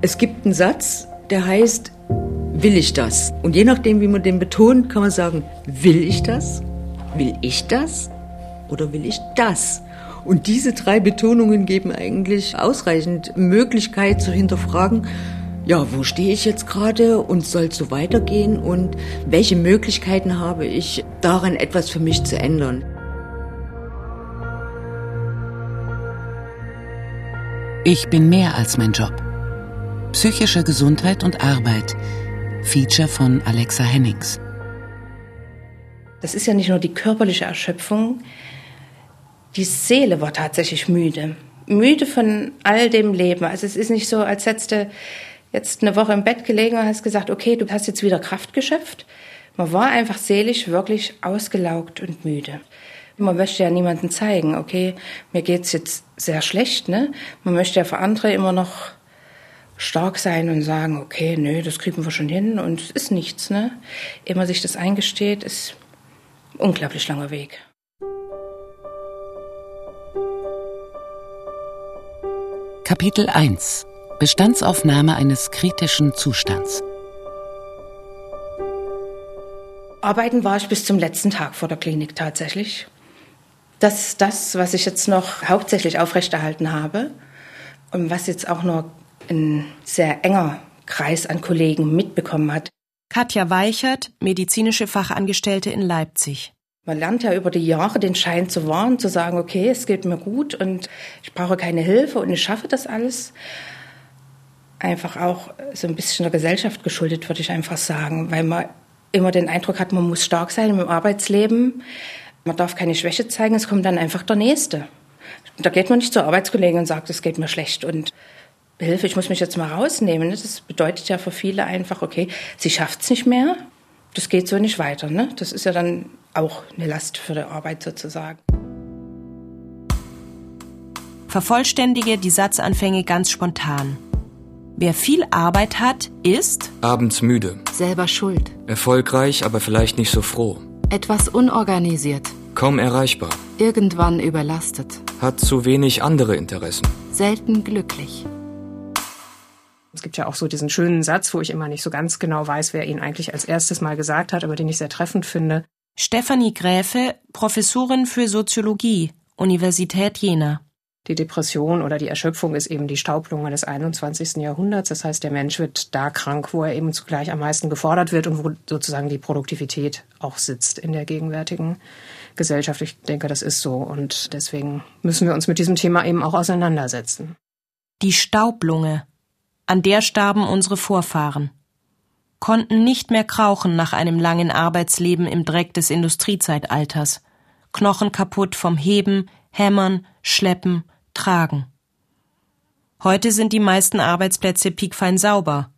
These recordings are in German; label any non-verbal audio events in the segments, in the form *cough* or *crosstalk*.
Es gibt einen Satz, der heißt, will ich das? Und je nachdem, wie man den betont, kann man sagen, will ich das? Will ich das? Oder will ich das? Und diese drei Betonungen geben eigentlich ausreichend Möglichkeit zu hinterfragen, ja, wo stehe ich jetzt gerade und soll es so weitergehen und welche Möglichkeiten habe ich, daran etwas für mich zu ändern. Ich bin mehr als mein Job. Psychische Gesundheit und Arbeit. Feature von Alexa Hennings. Das ist ja nicht nur die körperliche Erschöpfung, die Seele war tatsächlich müde. Müde von all dem Leben. Also es ist nicht so, als hättest du jetzt eine Woche im Bett gelegen und hast gesagt, okay, du hast jetzt wieder Kraft geschöpft. Man war einfach seelisch wirklich ausgelaugt und müde. Man möchte ja niemandem zeigen, okay, mir geht's jetzt sehr schlecht, ne? Man möchte ja für andere immer noch stark sein und sagen, okay, nö, das kriegen wir schon hin und es ist nichts, ne? Immer sich das eingesteht, ist ein unglaublich langer Weg. Kapitel 1 Bestandsaufnahme eines kritischen Zustands Arbeiten war ich bis zum letzten Tag vor der Klinik tatsächlich. Das ist das, was ich jetzt noch hauptsächlich aufrechterhalten habe und was jetzt auch nur ein sehr enger Kreis an Kollegen mitbekommen hat. Katja Weichert, medizinische Fachangestellte in Leipzig. Man lernt ja über die Jahre den Schein zu wahren, zu sagen, okay, es geht mir gut und ich brauche keine Hilfe und ich schaffe das alles. Einfach auch so ein bisschen der Gesellschaft geschuldet, würde ich einfach sagen, weil man immer den Eindruck hat, man muss stark sein im Arbeitsleben. Man darf keine Schwäche zeigen, es kommt dann einfach der Nächste. Da geht man nicht zur Arbeitskollegen und sagt, es geht mir schlecht und Hilfe, ich muss mich jetzt mal rausnehmen. Das bedeutet ja für viele einfach, okay, sie schafft es nicht mehr, das geht so nicht weiter. Ne? Das ist ja dann auch eine Last für die Arbeit sozusagen. Vervollständige die Satzanfänge ganz spontan. Wer viel Arbeit hat, ist abends müde, selber schuld, erfolgreich, aber vielleicht nicht so froh, etwas unorganisiert, kaum erreichbar, irgendwann überlastet, hat zu wenig andere Interessen, selten glücklich. Es gibt ja auch so diesen schönen Satz, wo ich immer nicht so ganz genau weiß, wer ihn eigentlich als erstes mal gesagt hat, aber den ich sehr treffend finde. Stefanie Gräfe, Professorin für Soziologie, Universität Jena. Die Depression oder die Erschöpfung ist eben die Staublunge des 21. Jahrhunderts. Das heißt, der Mensch wird da krank, wo er eben zugleich am meisten gefordert wird und wo sozusagen die Produktivität auch sitzt in der gegenwärtigen Gesellschaft. Ich denke, das ist so. Und deswegen müssen wir uns mit diesem Thema eben auch auseinandersetzen. Die Staublunge. An der starben unsere Vorfahren konnten nicht mehr krauchen nach einem langen Arbeitsleben im Dreck des Industriezeitalters. Knochen kaputt vom Heben, Hämmern, Schleppen, Tragen. Heute sind die meisten Arbeitsplätze piekfein sauber.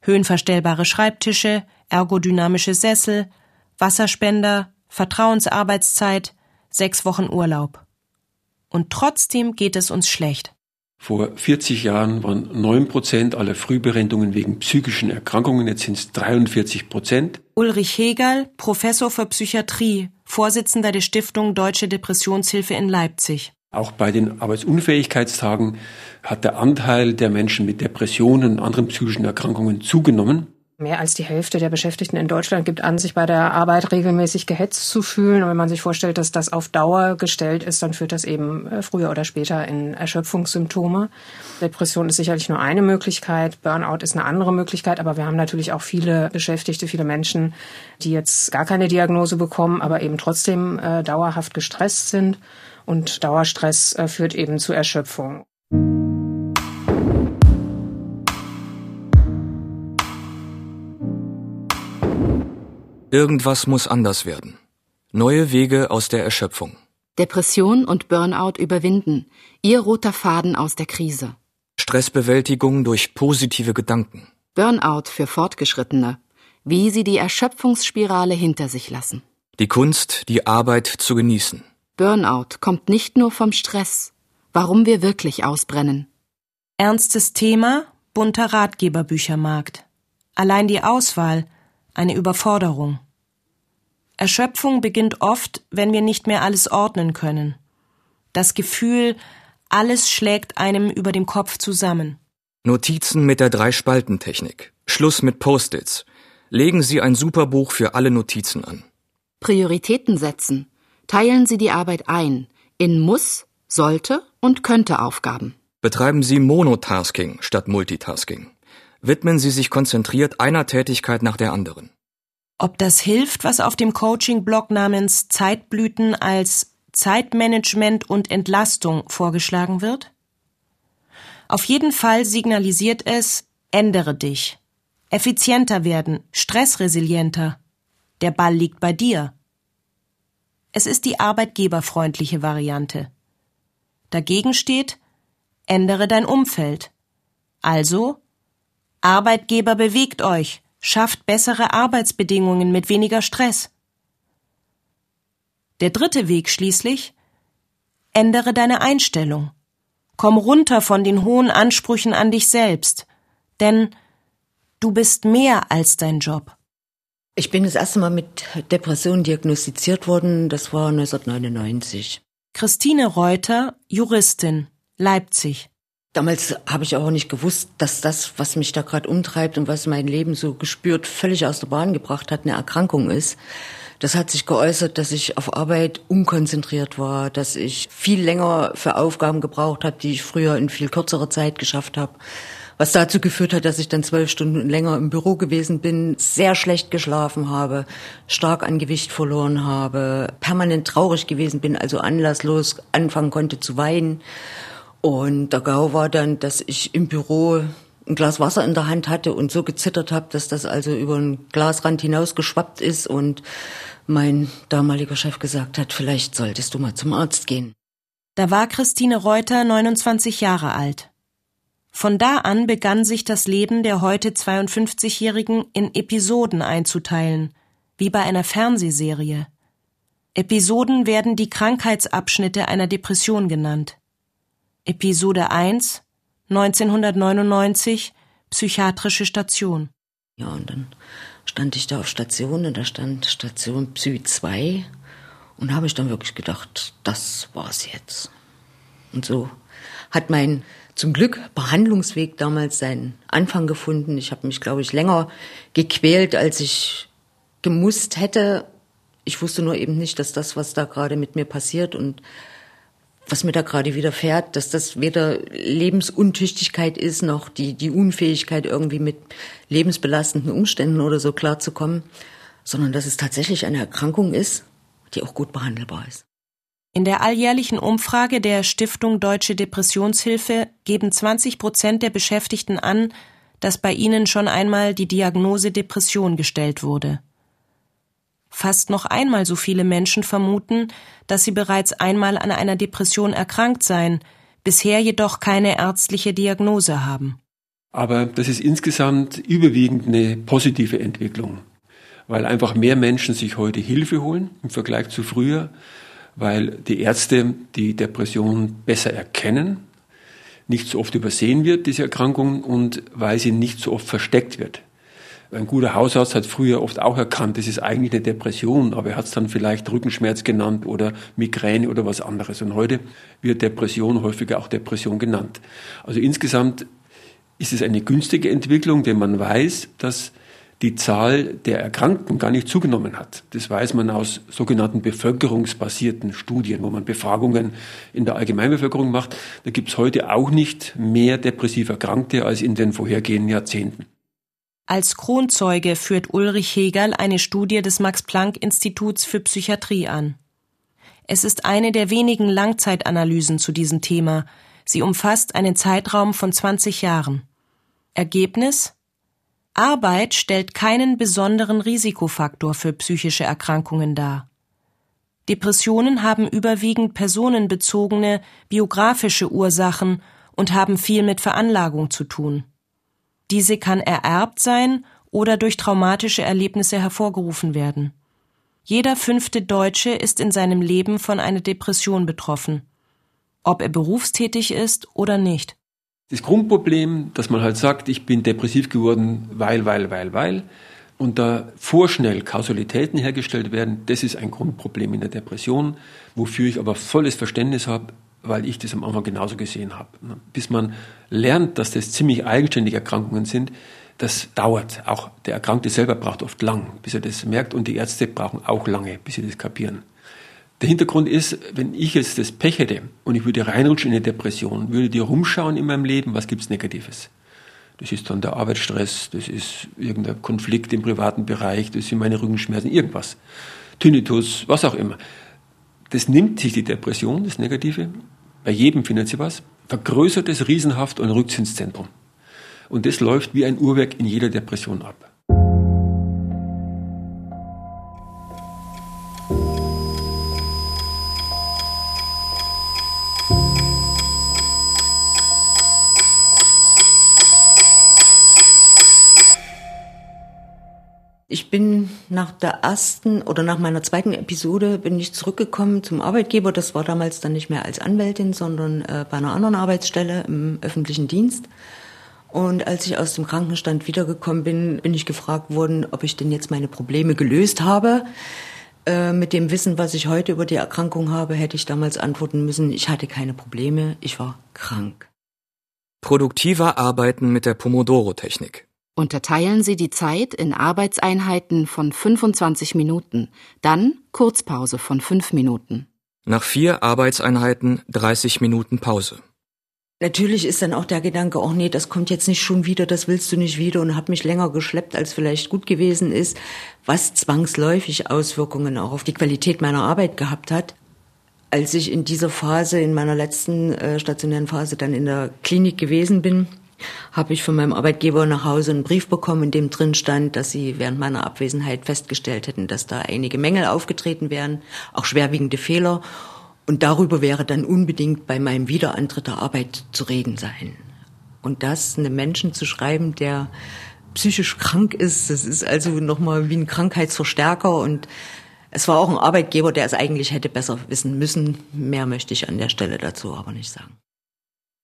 Höhenverstellbare Schreibtische, ergodynamische Sessel, Wasserspender, Vertrauensarbeitszeit, sechs Wochen Urlaub. Und trotzdem geht es uns schlecht. Vor 40 Jahren waren 9 Prozent aller Frühberentungen wegen psychischen Erkrankungen, jetzt sind es 43 Prozent. Ulrich Hegel, Professor für Psychiatrie, Vorsitzender der Stiftung Deutsche Depressionshilfe in Leipzig. Auch bei den Arbeitsunfähigkeitstagen hat der Anteil der Menschen mit Depressionen und anderen psychischen Erkrankungen zugenommen. Mehr als die Hälfte der Beschäftigten in Deutschland gibt an, sich bei der Arbeit regelmäßig gehetzt zu fühlen. Und wenn man sich vorstellt, dass das auf Dauer gestellt ist, dann führt das eben äh, früher oder später in Erschöpfungssymptome. Depression ist sicherlich nur eine Möglichkeit, Burnout ist eine andere Möglichkeit, aber wir haben natürlich auch viele Beschäftigte, viele Menschen, die jetzt gar keine Diagnose bekommen, aber eben trotzdem äh, dauerhaft gestresst sind. Und Dauerstress äh, führt eben zu Erschöpfung. Irgendwas muss anders werden. Neue Wege aus der Erschöpfung. Depression und Burnout überwinden. Ihr roter Faden aus der Krise. Stressbewältigung durch positive Gedanken. Burnout für Fortgeschrittene. Wie sie die Erschöpfungsspirale hinter sich lassen. Die Kunst, die Arbeit zu genießen. Burnout kommt nicht nur vom Stress. Warum wir wirklich ausbrennen. Ernstes Thema, bunter Ratgeberbüchermarkt. Allein die Auswahl, eine Überforderung. Erschöpfung beginnt oft, wenn wir nicht mehr alles ordnen können. Das Gefühl, alles schlägt einem über dem Kopf zusammen. Notizen mit der Drei-Spalten-Technik. Schluss mit Post-its. Legen Sie ein Superbuch für alle Notizen an. Prioritäten setzen. Teilen Sie die Arbeit ein in muss, sollte und könnte Aufgaben. Betreiben Sie Monotasking statt Multitasking. Widmen Sie sich konzentriert einer Tätigkeit nach der anderen. Ob das hilft, was auf dem Coaching-Blog namens Zeitblüten als Zeitmanagement und Entlastung vorgeschlagen wird? Auf jeden Fall signalisiert es, ändere dich. Effizienter werden, stressresilienter. Der Ball liegt bei dir. Es ist die arbeitgeberfreundliche Variante. Dagegen steht, ändere dein Umfeld. Also, Arbeitgeber bewegt euch, schafft bessere Arbeitsbedingungen mit weniger Stress. Der dritte Weg schließlich, ändere deine Einstellung. Komm runter von den hohen Ansprüchen an dich selbst, denn du bist mehr als dein Job. Ich bin das erste Mal mit Depression diagnostiziert worden, das war 1999. Christine Reuter, Juristin, Leipzig. Damals habe ich auch nicht gewusst, dass das, was mich da gerade umtreibt und was mein Leben so gespürt völlig aus der Bahn gebracht hat, eine Erkrankung ist. Das hat sich geäußert, dass ich auf Arbeit unkonzentriert war, dass ich viel länger für Aufgaben gebraucht habe, die ich früher in viel kürzerer Zeit geschafft habe. Was dazu geführt hat, dass ich dann zwölf Stunden länger im Büro gewesen bin, sehr schlecht geschlafen habe, stark an Gewicht verloren habe, permanent traurig gewesen bin, also anlasslos anfangen konnte zu weinen. Und der Gau war dann, dass ich im Büro ein Glas Wasser in der Hand hatte und so gezittert habe, dass das also über einen Glasrand hinausgeschwappt ist und mein damaliger Chef gesagt hat, vielleicht solltest du mal zum Arzt gehen. Da war Christine Reuter 29 Jahre alt. Von da an begann sich das Leben der heute 52-Jährigen in Episoden einzuteilen, wie bei einer Fernsehserie. Episoden werden die Krankheitsabschnitte einer Depression genannt. Episode 1 1999 psychiatrische Station. Ja, und dann stand ich da auf Station und da stand Station Psy 2 und habe ich dann wirklich gedacht, das war's jetzt. Und so hat mein zum Glück Behandlungsweg damals seinen Anfang gefunden. Ich habe mich, glaube ich, länger gequält, als ich gemusst hätte. Ich wusste nur eben nicht, dass das, was da gerade mit mir passiert und was mir da gerade widerfährt, dass das weder Lebensuntüchtigkeit ist, noch die, die Unfähigkeit, irgendwie mit lebensbelastenden Umständen oder so klarzukommen, sondern dass es tatsächlich eine Erkrankung ist, die auch gut behandelbar ist. In der alljährlichen Umfrage der Stiftung Deutsche Depressionshilfe geben 20 Prozent der Beschäftigten an, dass bei ihnen schon einmal die Diagnose Depression gestellt wurde. Fast noch einmal so viele Menschen vermuten, dass sie bereits einmal an einer Depression erkrankt seien, bisher jedoch keine ärztliche Diagnose haben. Aber das ist insgesamt überwiegend eine positive Entwicklung, weil einfach mehr Menschen sich heute Hilfe holen im Vergleich zu früher, weil die Ärzte die Depression besser erkennen, nicht so oft übersehen wird, diese Erkrankung, und weil sie nicht so oft versteckt wird. Ein guter Hausarzt hat früher oft auch erkannt, das ist eigentlich eine Depression, aber er hat es dann vielleicht Rückenschmerz genannt oder Migräne oder was anderes. Und heute wird Depression häufiger auch Depression genannt. Also insgesamt ist es eine günstige Entwicklung, denn man weiß, dass die Zahl der Erkrankten gar nicht zugenommen hat. Das weiß man aus sogenannten bevölkerungsbasierten Studien, wo man Befragungen in der Allgemeinbevölkerung macht. Da gibt es heute auch nicht mehr depressiv Erkrankte als in den vorhergehenden Jahrzehnten. Als Kronzeuge führt Ulrich Hegel eine Studie des Max-Planck-Instituts für Psychiatrie an. Es ist eine der wenigen Langzeitanalysen zu diesem Thema. Sie umfasst einen Zeitraum von 20 Jahren. Ergebnis? Arbeit stellt keinen besonderen Risikofaktor für psychische Erkrankungen dar. Depressionen haben überwiegend personenbezogene, biografische Ursachen und haben viel mit Veranlagung zu tun. Diese kann ererbt sein oder durch traumatische Erlebnisse hervorgerufen werden. Jeder fünfte Deutsche ist in seinem Leben von einer Depression betroffen, ob er berufstätig ist oder nicht. Das Grundproblem, dass man halt sagt, ich bin depressiv geworden, weil, weil, weil, weil, und da vorschnell Kausalitäten hergestellt werden, das ist ein Grundproblem in der Depression, wofür ich aber volles Verständnis habe. Weil ich das am Anfang genauso gesehen habe. Bis man lernt, dass das ziemlich eigenständige Erkrankungen sind, das dauert. Auch der Erkrankte selber braucht oft lang, bis er das merkt und die Ärzte brauchen auch lange, bis sie das kapieren. Der Hintergrund ist, wenn ich jetzt das Pech hätte und ich würde reinrutschen in eine Depression, würde dir rumschauen in meinem Leben, was gibt's Negatives? Das ist dann der Arbeitsstress, das ist irgendein Konflikt im privaten Bereich, das sind meine Rückenschmerzen, irgendwas. Tinnitus, was auch immer. Das nimmt sich die Depression, das Negative, bei jedem findet sie was, vergrößert es riesenhaft und rückt ins Zentrum. Und das läuft wie ein Uhrwerk in jeder Depression ab. Nach der ersten oder nach meiner zweiten Episode bin ich zurückgekommen zum Arbeitgeber. Das war damals dann nicht mehr als Anwältin, sondern äh, bei einer anderen Arbeitsstelle im öffentlichen Dienst. Und als ich aus dem Krankenstand wiedergekommen bin, bin ich gefragt worden, ob ich denn jetzt meine Probleme gelöst habe. Äh, mit dem Wissen, was ich heute über die Erkrankung habe, hätte ich damals antworten müssen, ich hatte keine Probleme, ich war krank. Produktiver Arbeiten mit der Pomodoro-Technik. Unterteilen Sie die Zeit in Arbeitseinheiten von 25 Minuten, dann Kurzpause von 5 Minuten. Nach vier Arbeitseinheiten 30 Minuten Pause. Natürlich ist dann auch der Gedanke, oh nee, das kommt jetzt nicht schon wieder, das willst du nicht wieder und hab mich länger geschleppt, als vielleicht gut gewesen ist, was zwangsläufig Auswirkungen auch auf die Qualität meiner Arbeit gehabt hat. Als ich in dieser Phase, in meiner letzten äh, stationären Phase dann in der Klinik gewesen bin, habe ich von meinem Arbeitgeber nach Hause einen Brief bekommen, in dem drin stand, dass sie während meiner Abwesenheit festgestellt hätten, dass da einige Mängel aufgetreten wären, auch schwerwiegende Fehler. Und darüber wäre dann unbedingt bei meinem Wiederantritt der Arbeit zu reden sein. Und das einem Menschen zu schreiben, der psychisch krank ist, das ist also nochmal wie ein Krankheitsverstärker und es war auch ein Arbeitgeber, der es eigentlich hätte besser wissen müssen. Mehr möchte ich an der Stelle dazu aber nicht sagen.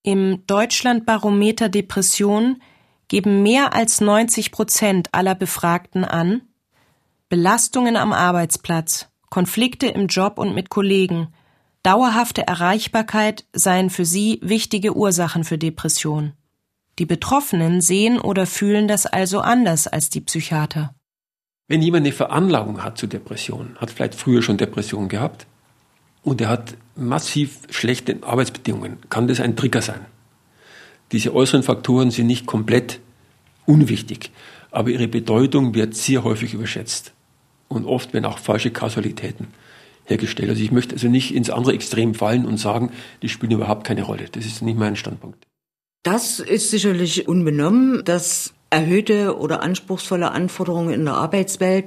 Im Deutschlandbarometer Depression geben mehr als 90 Prozent aller Befragten an, Belastungen am Arbeitsplatz, Konflikte im Job und mit Kollegen, dauerhafte Erreichbarkeit seien für sie wichtige Ursachen für Depression. Die Betroffenen sehen oder fühlen das also anders als die Psychiater. Wenn jemand eine Veranlagung hat zu Depressionen, hat vielleicht früher schon Depressionen gehabt, und er hat massiv schlechte Arbeitsbedingungen, kann das ein Trigger sein. Diese äußeren Faktoren sind nicht komplett unwichtig, aber ihre Bedeutung wird sehr häufig überschätzt. Und oft werden auch falsche Kausalitäten hergestellt. Also ich möchte also nicht ins andere Extrem fallen und sagen, die spielen überhaupt keine Rolle. Das ist nicht mein Standpunkt. Das ist sicherlich unbenommen, dass erhöhte oder anspruchsvolle Anforderungen in der Arbeitswelt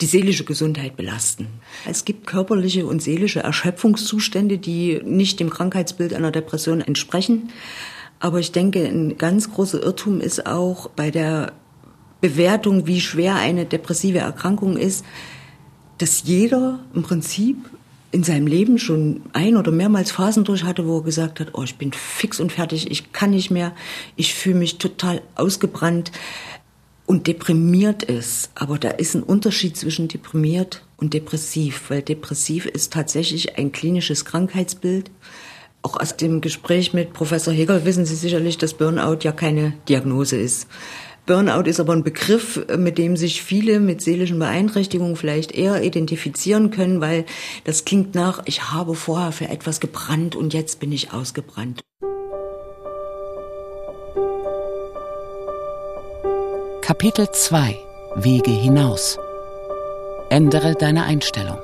die seelische Gesundheit belasten. Es gibt körperliche und seelische Erschöpfungszustände, die nicht dem Krankheitsbild einer Depression entsprechen. Aber ich denke, ein ganz großer Irrtum ist auch bei der Bewertung, wie schwer eine depressive Erkrankung ist, dass jeder im Prinzip in seinem Leben schon ein oder mehrmals Phasen durch hatte, wo er gesagt hat, oh, ich bin fix und fertig, ich kann nicht mehr, ich fühle mich total ausgebrannt und deprimiert ist. Aber da ist ein Unterschied zwischen deprimiert und depressiv, weil depressiv ist tatsächlich ein klinisches Krankheitsbild. Auch aus dem Gespräch mit Professor Hegel wissen Sie sicherlich, dass Burnout ja keine Diagnose ist. Burnout ist aber ein Begriff, mit dem sich viele mit seelischen Beeinträchtigungen vielleicht eher identifizieren können, weil das klingt nach, ich habe vorher für etwas gebrannt und jetzt bin ich ausgebrannt. Kapitel 2 Wege hinaus. Ändere deine Einstellung.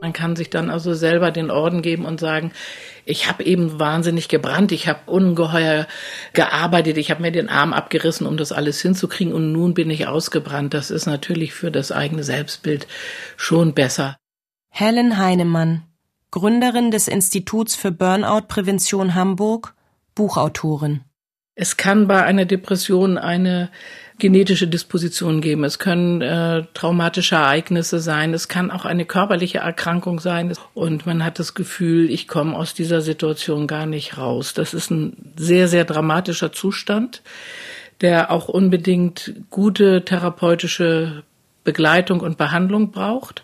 Man kann sich dann also selber den Orden geben und sagen, ich habe eben wahnsinnig gebrannt, ich habe ungeheuer gearbeitet, ich habe mir den Arm abgerissen, um das alles hinzukriegen und nun bin ich ausgebrannt. Das ist natürlich für das eigene Selbstbild schon besser. Helen Heinemann, Gründerin des Instituts für Burnout-Prävention Hamburg, Buchautorin. Es kann bei einer Depression eine genetische Disposition geben. Es können äh, traumatische Ereignisse sein. Es kann auch eine körperliche Erkrankung sein. Und man hat das Gefühl, ich komme aus dieser Situation gar nicht raus. Das ist ein sehr, sehr dramatischer Zustand, der auch unbedingt gute therapeutische Begleitung und Behandlung braucht.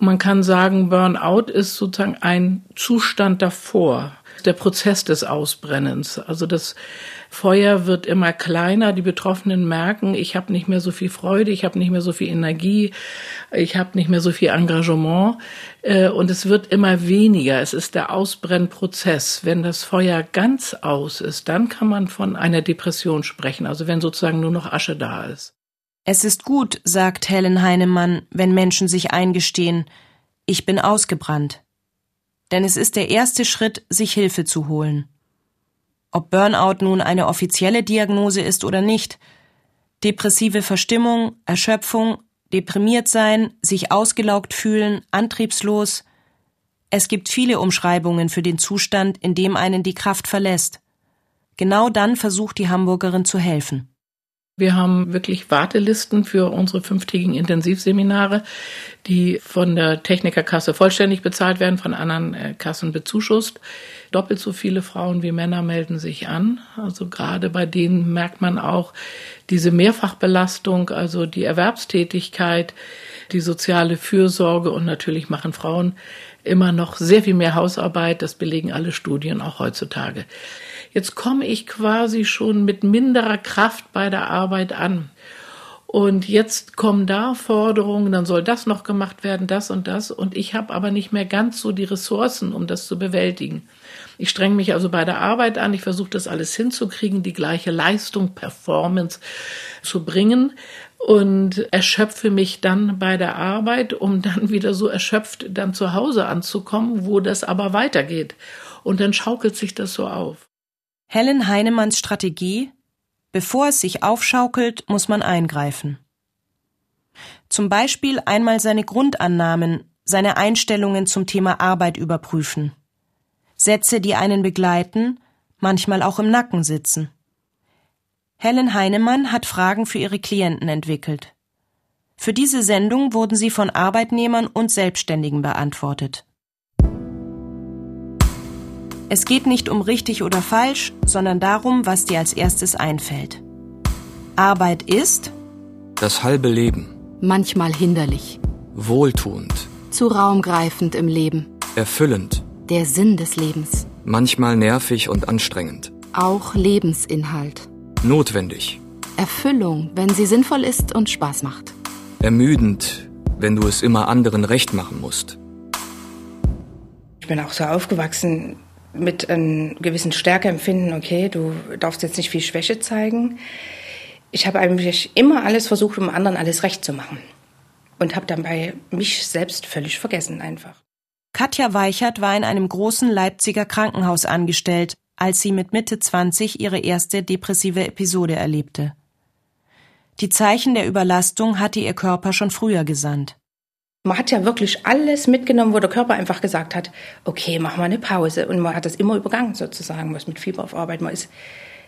Und man kann sagen, Burnout ist sozusagen ein Zustand davor, der Prozess des Ausbrennens. Also das Feuer wird immer kleiner, die Betroffenen merken, ich habe nicht mehr so viel Freude, ich habe nicht mehr so viel Energie, ich habe nicht mehr so viel Engagement äh, und es wird immer weniger. Es ist der Ausbrennprozess. Wenn das Feuer ganz aus ist, dann kann man von einer Depression sprechen, also wenn sozusagen nur noch Asche da ist. Es ist gut, sagt Helen Heinemann, wenn Menschen sich eingestehen, ich bin ausgebrannt. Denn es ist der erste Schritt, sich Hilfe zu holen. Ob Burnout nun eine offizielle Diagnose ist oder nicht, depressive Verstimmung, Erschöpfung, deprimiert sein, sich ausgelaugt fühlen, antriebslos, es gibt viele Umschreibungen für den Zustand, in dem einen die Kraft verlässt. Genau dann versucht die Hamburgerin zu helfen. Wir haben wirklich Wartelisten für unsere fünftägigen Intensivseminare, die von der Technikerkasse vollständig bezahlt werden, von anderen äh, Kassen bezuschusst. Doppelt so viele Frauen wie Männer melden sich an. Also gerade bei denen merkt man auch diese Mehrfachbelastung, also die Erwerbstätigkeit, die soziale Fürsorge und natürlich machen Frauen immer noch sehr viel mehr Hausarbeit. Das belegen alle Studien auch heutzutage. Jetzt komme ich quasi schon mit minderer Kraft bei der Arbeit an. Und jetzt kommen da Forderungen, dann soll das noch gemacht werden, das und das. Und ich habe aber nicht mehr ganz so die Ressourcen, um das zu bewältigen. Ich strenge mich also bei der Arbeit an, ich versuche das alles hinzukriegen, die gleiche Leistung, Performance zu bringen und erschöpfe mich dann bei der Arbeit, um *laughs* dann wieder so erschöpft dann zu Hause anzukommen, wo das aber weitergeht. Und dann schaukelt sich das so auf. Helen Heinemanns Strategie Bevor es sich aufschaukelt, muss man eingreifen. Zum Beispiel einmal seine Grundannahmen, seine Einstellungen zum Thema Arbeit überprüfen. Sätze, die einen begleiten, manchmal auch im Nacken sitzen. Helen Heinemann hat Fragen für ihre Klienten entwickelt. Für diese Sendung wurden sie von Arbeitnehmern und Selbstständigen beantwortet. Es geht nicht um richtig oder falsch, sondern darum, was dir als erstes einfällt. Arbeit ist das halbe Leben. Manchmal hinderlich. Wohltuend. Zu raumgreifend im Leben. Erfüllend. Der Sinn des Lebens. Manchmal nervig und anstrengend. Auch Lebensinhalt. Notwendig. Erfüllung, wenn sie sinnvoll ist und Spaß macht. Ermüdend, wenn du es immer anderen recht machen musst. Ich bin auch so aufgewachsen, mit einem gewissen Stärkeempfinden, okay, du darfst jetzt nicht viel Schwäche zeigen. Ich habe eigentlich immer alles versucht, um anderen alles recht zu machen. Und habe dabei mich selbst völlig vergessen einfach. Katja Weichert war in einem großen Leipziger Krankenhaus angestellt, als sie mit Mitte 20 ihre erste depressive Episode erlebte. Die Zeichen der Überlastung hatte ihr Körper schon früher gesandt. Man hat ja wirklich alles mitgenommen, wo der Körper einfach gesagt hat, okay, mach mal eine Pause. Und man hat das immer übergangen sozusagen, was mit Fieber auf Arbeit. Man ist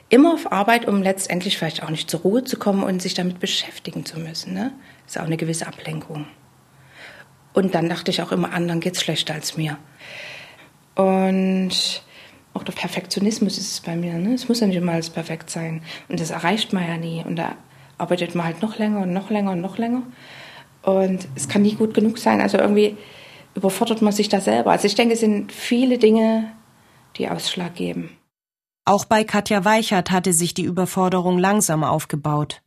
immer auf Arbeit, um letztendlich vielleicht auch nicht zur Ruhe zu kommen und sich damit beschäftigen zu müssen. Ne? Ist auch eine gewisse Ablenkung. Und dann dachte ich auch immer, anderen geht's schlechter als mir. Und auch der Perfektionismus ist es bei mir. Ne? Es muss ja nicht immer alles perfekt sein. Und das erreicht man ja nie. Und da arbeitet man halt noch länger und noch länger und noch länger. Und es kann nie gut genug sein. Also irgendwie überfordert man sich da selber. Also ich denke, es sind viele Dinge, die Ausschlag geben. Auch bei Katja Weichert hatte sich die Überforderung langsam aufgebaut.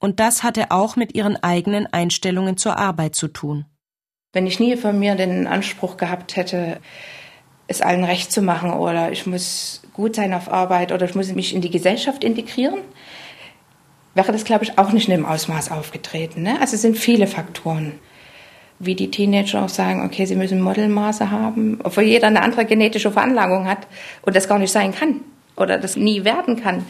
Und das hatte auch mit ihren eigenen Einstellungen zur Arbeit zu tun. Wenn ich nie von mir den Anspruch gehabt hätte, es allen recht zu machen oder ich muss gut sein auf Arbeit oder ich muss mich in die Gesellschaft integrieren, wäre das, glaube ich, auch nicht in dem Ausmaß aufgetreten. Ne? Also es sind viele Faktoren. Wie die Teenager auch sagen, okay, sie müssen Modelmaße haben, obwohl jeder eine andere genetische Veranlagung hat und das gar nicht sein kann oder das nie werden kann.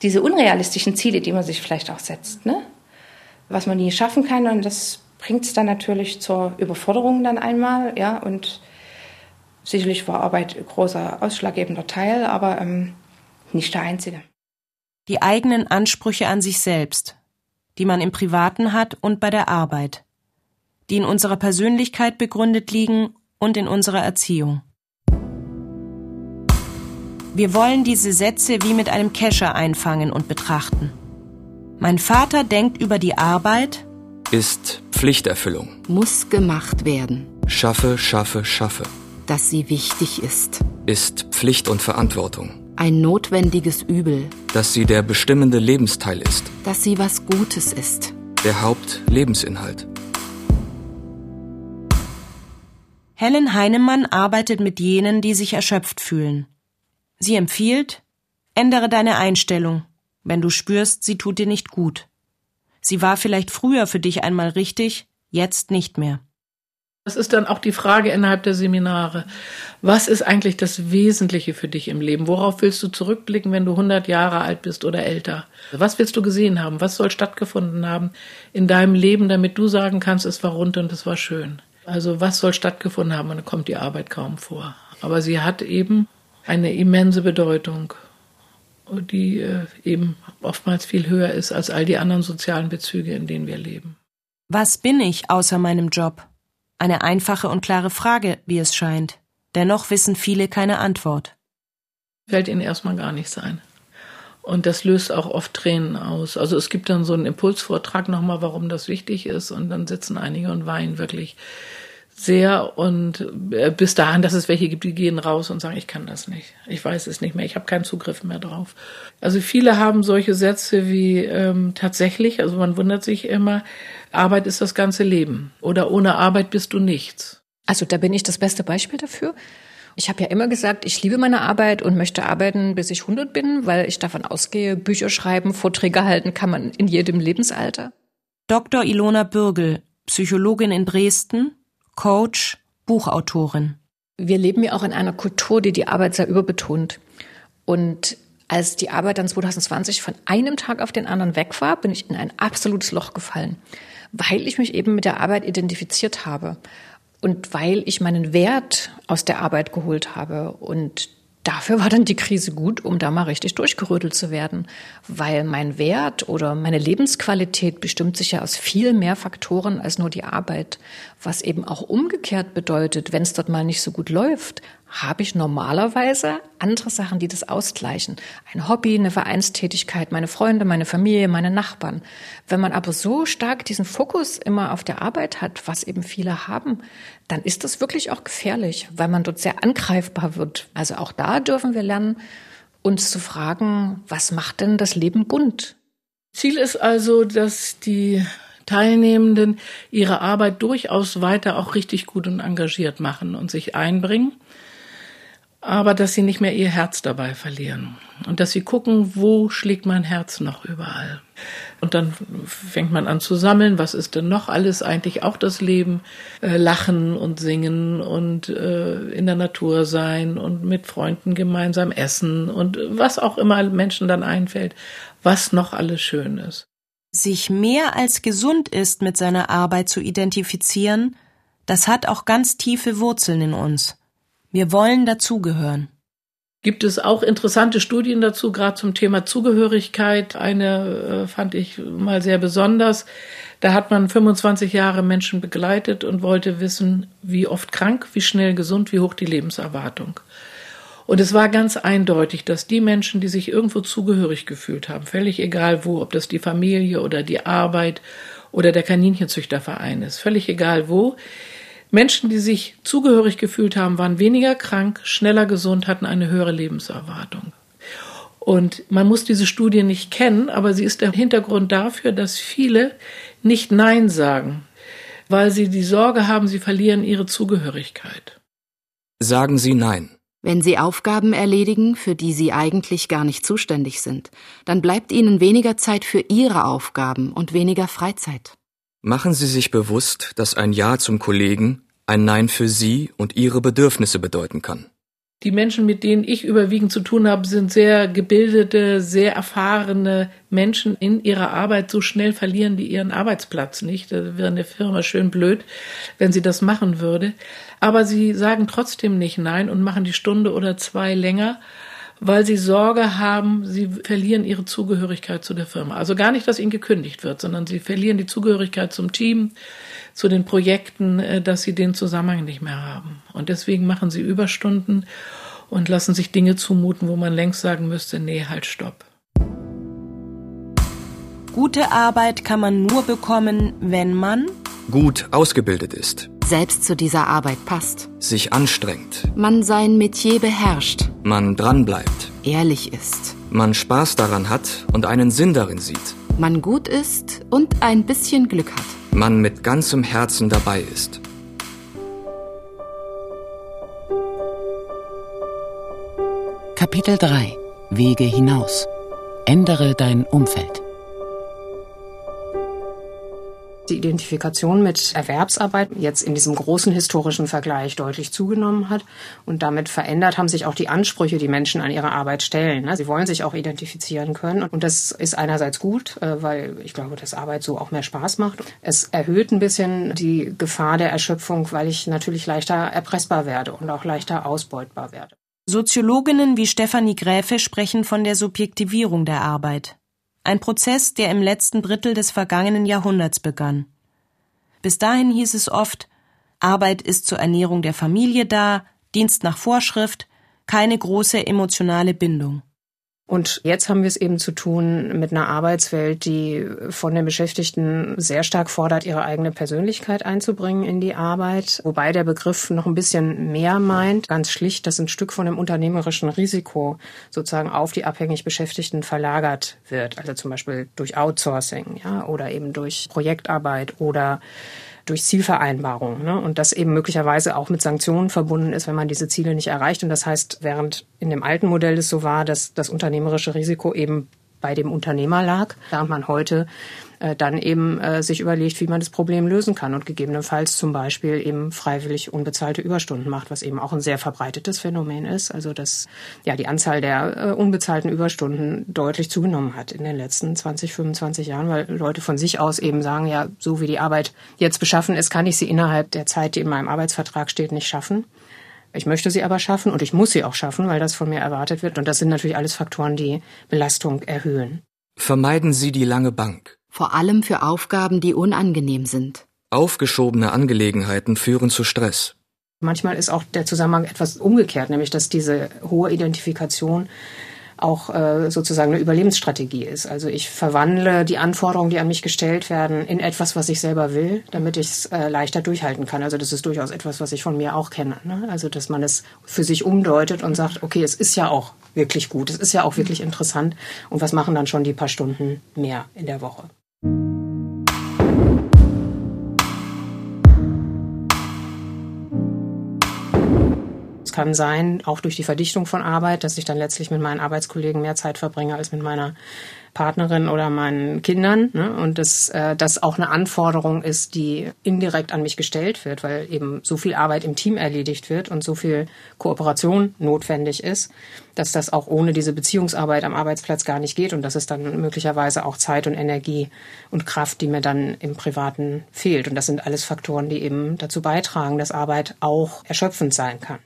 Diese unrealistischen Ziele, die man sich vielleicht auch setzt, ne? was man nie schaffen kann und das bringt es dann natürlich zur Überforderung dann einmal, ja, und sicherlich war Arbeit ein großer ausschlaggebender Teil, aber ähm, nicht der einzige die eigenen Ansprüche an sich selbst, die man im Privaten hat und bei der Arbeit, die in unserer Persönlichkeit begründet liegen und in unserer Erziehung. Wir wollen diese Sätze wie mit einem Kescher einfangen und betrachten. Mein Vater denkt über die Arbeit, Ist Pflichterfüllung. Muss gemacht werden. Schaffe, schaffe, schaffe. Dass sie wichtig ist. Ist Pflicht und Verantwortung. Ein notwendiges Übel. Dass sie der bestimmende Lebensteil ist. Dass sie was Gutes ist. Der Hauptlebensinhalt. Helen Heinemann arbeitet mit jenen, die sich erschöpft fühlen. Sie empfiehlt, ändere deine Einstellung, wenn du spürst, sie tut dir nicht gut. Sie war vielleicht früher für dich einmal richtig, jetzt nicht mehr. Das ist dann auch die Frage innerhalb der Seminare. Was ist eigentlich das Wesentliche für dich im Leben? Worauf willst du zurückblicken, wenn du 100 Jahre alt bist oder älter? Was willst du gesehen haben? Was soll stattgefunden haben in deinem Leben, damit du sagen kannst, es war rund und es war schön? Also was soll stattgefunden haben? Und dann kommt die Arbeit kaum vor. Aber sie hat eben eine immense Bedeutung, die äh, eben oftmals viel höher ist als all die anderen sozialen Bezüge, in denen wir leben. Was bin ich außer meinem Job? Eine einfache und klare Frage, wie es scheint. Dennoch wissen viele keine Antwort. Fällt ihnen erstmal gar nicht sein. Und das löst auch oft Tränen aus. Also es gibt dann so einen Impulsvortrag nochmal, warum das wichtig ist. Und dann sitzen einige und weinen wirklich sehr und äh, bis dahin, dass es welche gibt, die gehen raus und sagen, ich kann das nicht, ich weiß es nicht mehr, ich habe keinen Zugriff mehr drauf. Also viele haben solche Sätze wie ähm, tatsächlich, also man wundert sich immer, Arbeit ist das ganze Leben oder ohne Arbeit bist du nichts. Also da bin ich das beste Beispiel dafür. Ich habe ja immer gesagt, ich liebe meine Arbeit und möchte arbeiten, bis ich 100 bin, weil ich davon ausgehe, Bücher schreiben, Vorträge halten kann man in jedem Lebensalter. Dr. Ilona Bürgel, Psychologin in Dresden, Coach, Buchautorin. Wir leben ja auch in einer Kultur, die die Arbeit sehr überbetont. Und als die Arbeit dann 2020 von einem Tag auf den anderen weg war, bin ich in ein absolutes Loch gefallen, weil ich mich eben mit der Arbeit identifiziert habe und weil ich meinen Wert aus der Arbeit geholt habe und Dafür war dann die Krise gut, um da mal richtig durchgerüttelt zu werden, weil mein Wert oder meine Lebensqualität bestimmt sich ja aus viel mehr Faktoren als nur die Arbeit, was eben auch umgekehrt bedeutet, wenn es dort mal nicht so gut läuft, habe ich normalerweise andere Sachen, die das ausgleichen. Ein Hobby, eine Vereinstätigkeit, meine Freunde, meine Familie, meine Nachbarn. Wenn man aber so stark diesen Fokus immer auf der Arbeit hat, was eben viele haben, dann ist das wirklich auch gefährlich, weil man dort sehr angreifbar wird. Also auch da dürfen wir lernen, uns zu fragen, was macht denn das Leben bunt? Ziel ist also, dass die Teilnehmenden ihre Arbeit durchaus weiter auch richtig gut und engagiert machen und sich einbringen aber dass sie nicht mehr ihr Herz dabei verlieren und dass sie gucken, wo schlägt mein Herz noch überall. Und dann fängt man an zu sammeln, was ist denn noch alles eigentlich auch das Leben, äh, lachen und singen und äh, in der Natur sein und mit Freunden gemeinsam essen und was auch immer Menschen dann einfällt, was noch alles schön ist. Sich mehr als gesund ist mit seiner Arbeit zu identifizieren, das hat auch ganz tiefe Wurzeln in uns. Wir wollen dazugehören. Gibt es auch interessante Studien dazu, gerade zum Thema Zugehörigkeit. Eine äh, fand ich mal sehr besonders. Da hat man 25 Jahre Menschen begleitet und wollte wissen, wie oft krank, wie schnell gesund, wie hoch die Lebenserwartung. Und es war ganz eindeutig, dass die Menschen, die sich irgendwo zugehörig gefühlt haben, völlig egal wo, ob das die Familie oder die Arbeit oder der Kaninchenzüchterverein ist, völlig egal wo, Menschen, die sich zugehörig gefühlt haben, waren weniger krank, schneller gesund, hatten eine höhere Lebenserwartung. Und man muss diese Studie nicht kennen, aber sie ist der Hintergrund dafür, dass viele nicht Nein sagen, weil sie die Sorge haben, sie verlieren ihre Zugehörigkeit. Sagen Sie Nein. Wenn Sie Aufgaben erledigen, für die Sie eigentlich gar nicht zuständig sind, dann bleibt Ihnen weniger Zeit für Ihre Aufgaben und weniger Freizeit. Machen Sie sich bewusst, dass ein Ja zum Kollegen ein Nein für Sie und Ihre Bedürfnisse bedeuten kann. Die Menschen, mit denen ich überwiegend zu tun habe, sind sehr gebildete, sehr erfahrene Menschen in ihrer Arbeit. So schnell verlieren die ihren Arbeitsplatz nicht. Da wäre eine Firma schön blöd, wenn sie das machen würde. Aber sie sagen trotzdem nicht Nein und machen die Stunde oder zwei länger weil sie Sorge haben, sie verlieren ihre Zugehörigkeit zu der Firma. Also gar nicht, dass ihnen gekündigt wird, sondern sie verlieren die Zugehörigkeit zum Team, zu den Projekten, äh, dass sie den Zusammenhang nicht mehr haben. Und deswegen machen sie Überstunden und lassen sich Dinge zumuten, wo man längst sagen müsste, nee, halt, stopp. Gute Arbeit kann man nur bekommen, wenn man gut ausgebildet ist, selbst zu dieser Arbeit passt, sich anstrengt, man sein Metier beherrscht, man dranbleibt, ehrlich ist, man Spaß daran hat und einen Sinn darin sieht, man gut ist und ein bisschen Glück hat, man mit ganzem Herzen dabei ist. Kapitel 3 Wege hinaus. Ändere dein Umfeld. Die Identifikation mit Erwerbsarbeit jetzt in diesem großen historischen Vergleich deutlich zugenommen hat. Und damit verändert haben sich auch die Ansprüche, die Menschen an ihre Arbeit stellen. Ne? Sie wollen sich auch identifizieren können. Und das ist einerseits gut, äh, weil ich glaube, dass Arbeit so auch mehr Spaß macht. Es erhöht ein bisschen die Gefahr der Erschöpfung, weil ich natürlich leichter erpressbar werde und auch leichter ausbeutbar werde. Soziologinnen wie Stefanie Gräfe sprechen von der Subjektivierung der Arbeit. Ein Prozess, der im letzten Drittel des vergangenen Jahrhunderts begann. Bis dahin hieß es oft, Arbeit ist zur Ernährung der Familie da, Dienst nach Vorschrift, keine große emotionale Bindung. Und jetzt haben wir es eben zu tun mit einer Arbeitswelt, die von den Beschäftigten sehr stark fordert, ihre eigene Persönlichkeit einzubringen in die Arbeit. Wobei der Begriff noch ein bisschen mehr meint. Ganz schlicht, dass ein Stück von dem unternehmerischen Risiko sozusagen auf die abhängig Beschäftigten verlagert wird. Also zum Beispiel durch Outsourcing, ja, oder eben durch Projektarbeit oder durch Zielvereinbarungen. Ne? Und das eben möglicherweise auch mit Sanktionen verbunden ist, wenn man diese Ziele nicht erreicht. Und das heißt, während in dem alten Modell es so war, dass das unternehmerische Risiko eben bei dem Unternehmer lag, während man heute dann eben äh, sich überlegt, wie man das Problem lösen kann und gegebenenfalls zum Beispiel eben freiwillig unbezahlte Überstunden macht, was eben auch ein sehr verbreitetes Phänomen ist. Also dass ja die Anzahl der äh, unbezahlten Überstunden deutlich zugenommen hat in den letzten 20, 25 Jahren, weil Leute von sich aus eben sagen, ja, so wie die Arbeit jetzt beschaffen ist, kann ich sie innerhalb der Zeit, die in meinem Arbeitsvertrag steht, nicht schaffen. Ich möchte sie aber schaffen und ich muss sie auch schaffen, weil das von mir erwartet wird. Und das sind natürlich alles Faktoren, die Belastung erhöhen. Vermeiden Sie die lange Bank vor allem für Aufgaben, die unangenehm sind. Aufgeschobene Angelegenheiten führen zu Stress. Manchmal ist auch der Zusammenhang etwas umgekehrt, nämlich dass diese hohe Identifikation auch äh, sozusagen eine Überlebensstrategie ist. Also ich verwandle die Anforderungen, die an mich gestellt werden, in etwas, was ich selber will, damit ich es äh, leichter durchhalten kann. Also das ist durchaus etwas, was ich von mir auch kenne. Ne? Also dass man es für sich umdeutet und sagt, okay, es ist ja auch wirklich gut, es ist ja auch wirklich interessant. Und was machen dann schon die paar Stunden mehr in der Woche? Kann sein, auch durch die Verdichtung von Arbeit, dass ich dann letztlich mit meinen Arbeitskollegen mehr Zeit verbringe als mit meiner Partnerin oder meinen Kindern. Ne? Und dass äh, das auch eine Anforderung ist, die indirekt an mich gestellt wird, weil eben so viel Arbeit im Team erledigt wird und so viel Kooperation notwendig ist, dass das auch ohne diese Beziehungsarbeit am Arbeitsplatz gar nicht geht und dass es dann möglicherweise auch Zeit und Energie und Kraft, die mir dann im Privaten fehlt. Und das sind alles Faktoren, die eben dazu beitragen, dass Arbeit auch erschöpfend sein kann.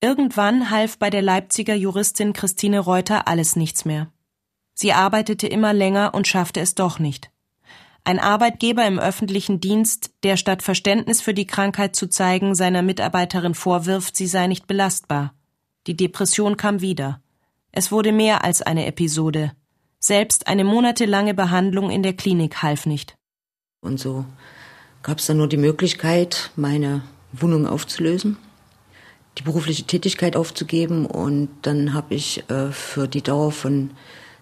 Irgendwann half bei der Leipziger Juristin Christine Reuter alles nichts mehr. Sie arbeitete immer länger und schaffte es doch nicht. Ein Arbeitgeber im öffentlichen Dienst, der statt Verständnis für die Krankheit zu zeigen, seiner Mitarbeiterin vorwirft, sie sei nicht belastbar. Die Depression kam wieder. Es wurde mehr als eine Episode. Selbst eine monatelange Behandlung in der Klinik half nicht. Und so gab es dann nur die Möglichkeit, meine Wohnung aufzulösen, die berufliche Tätigkeit aufzugeben und dann habe ich äh, für die Dauer von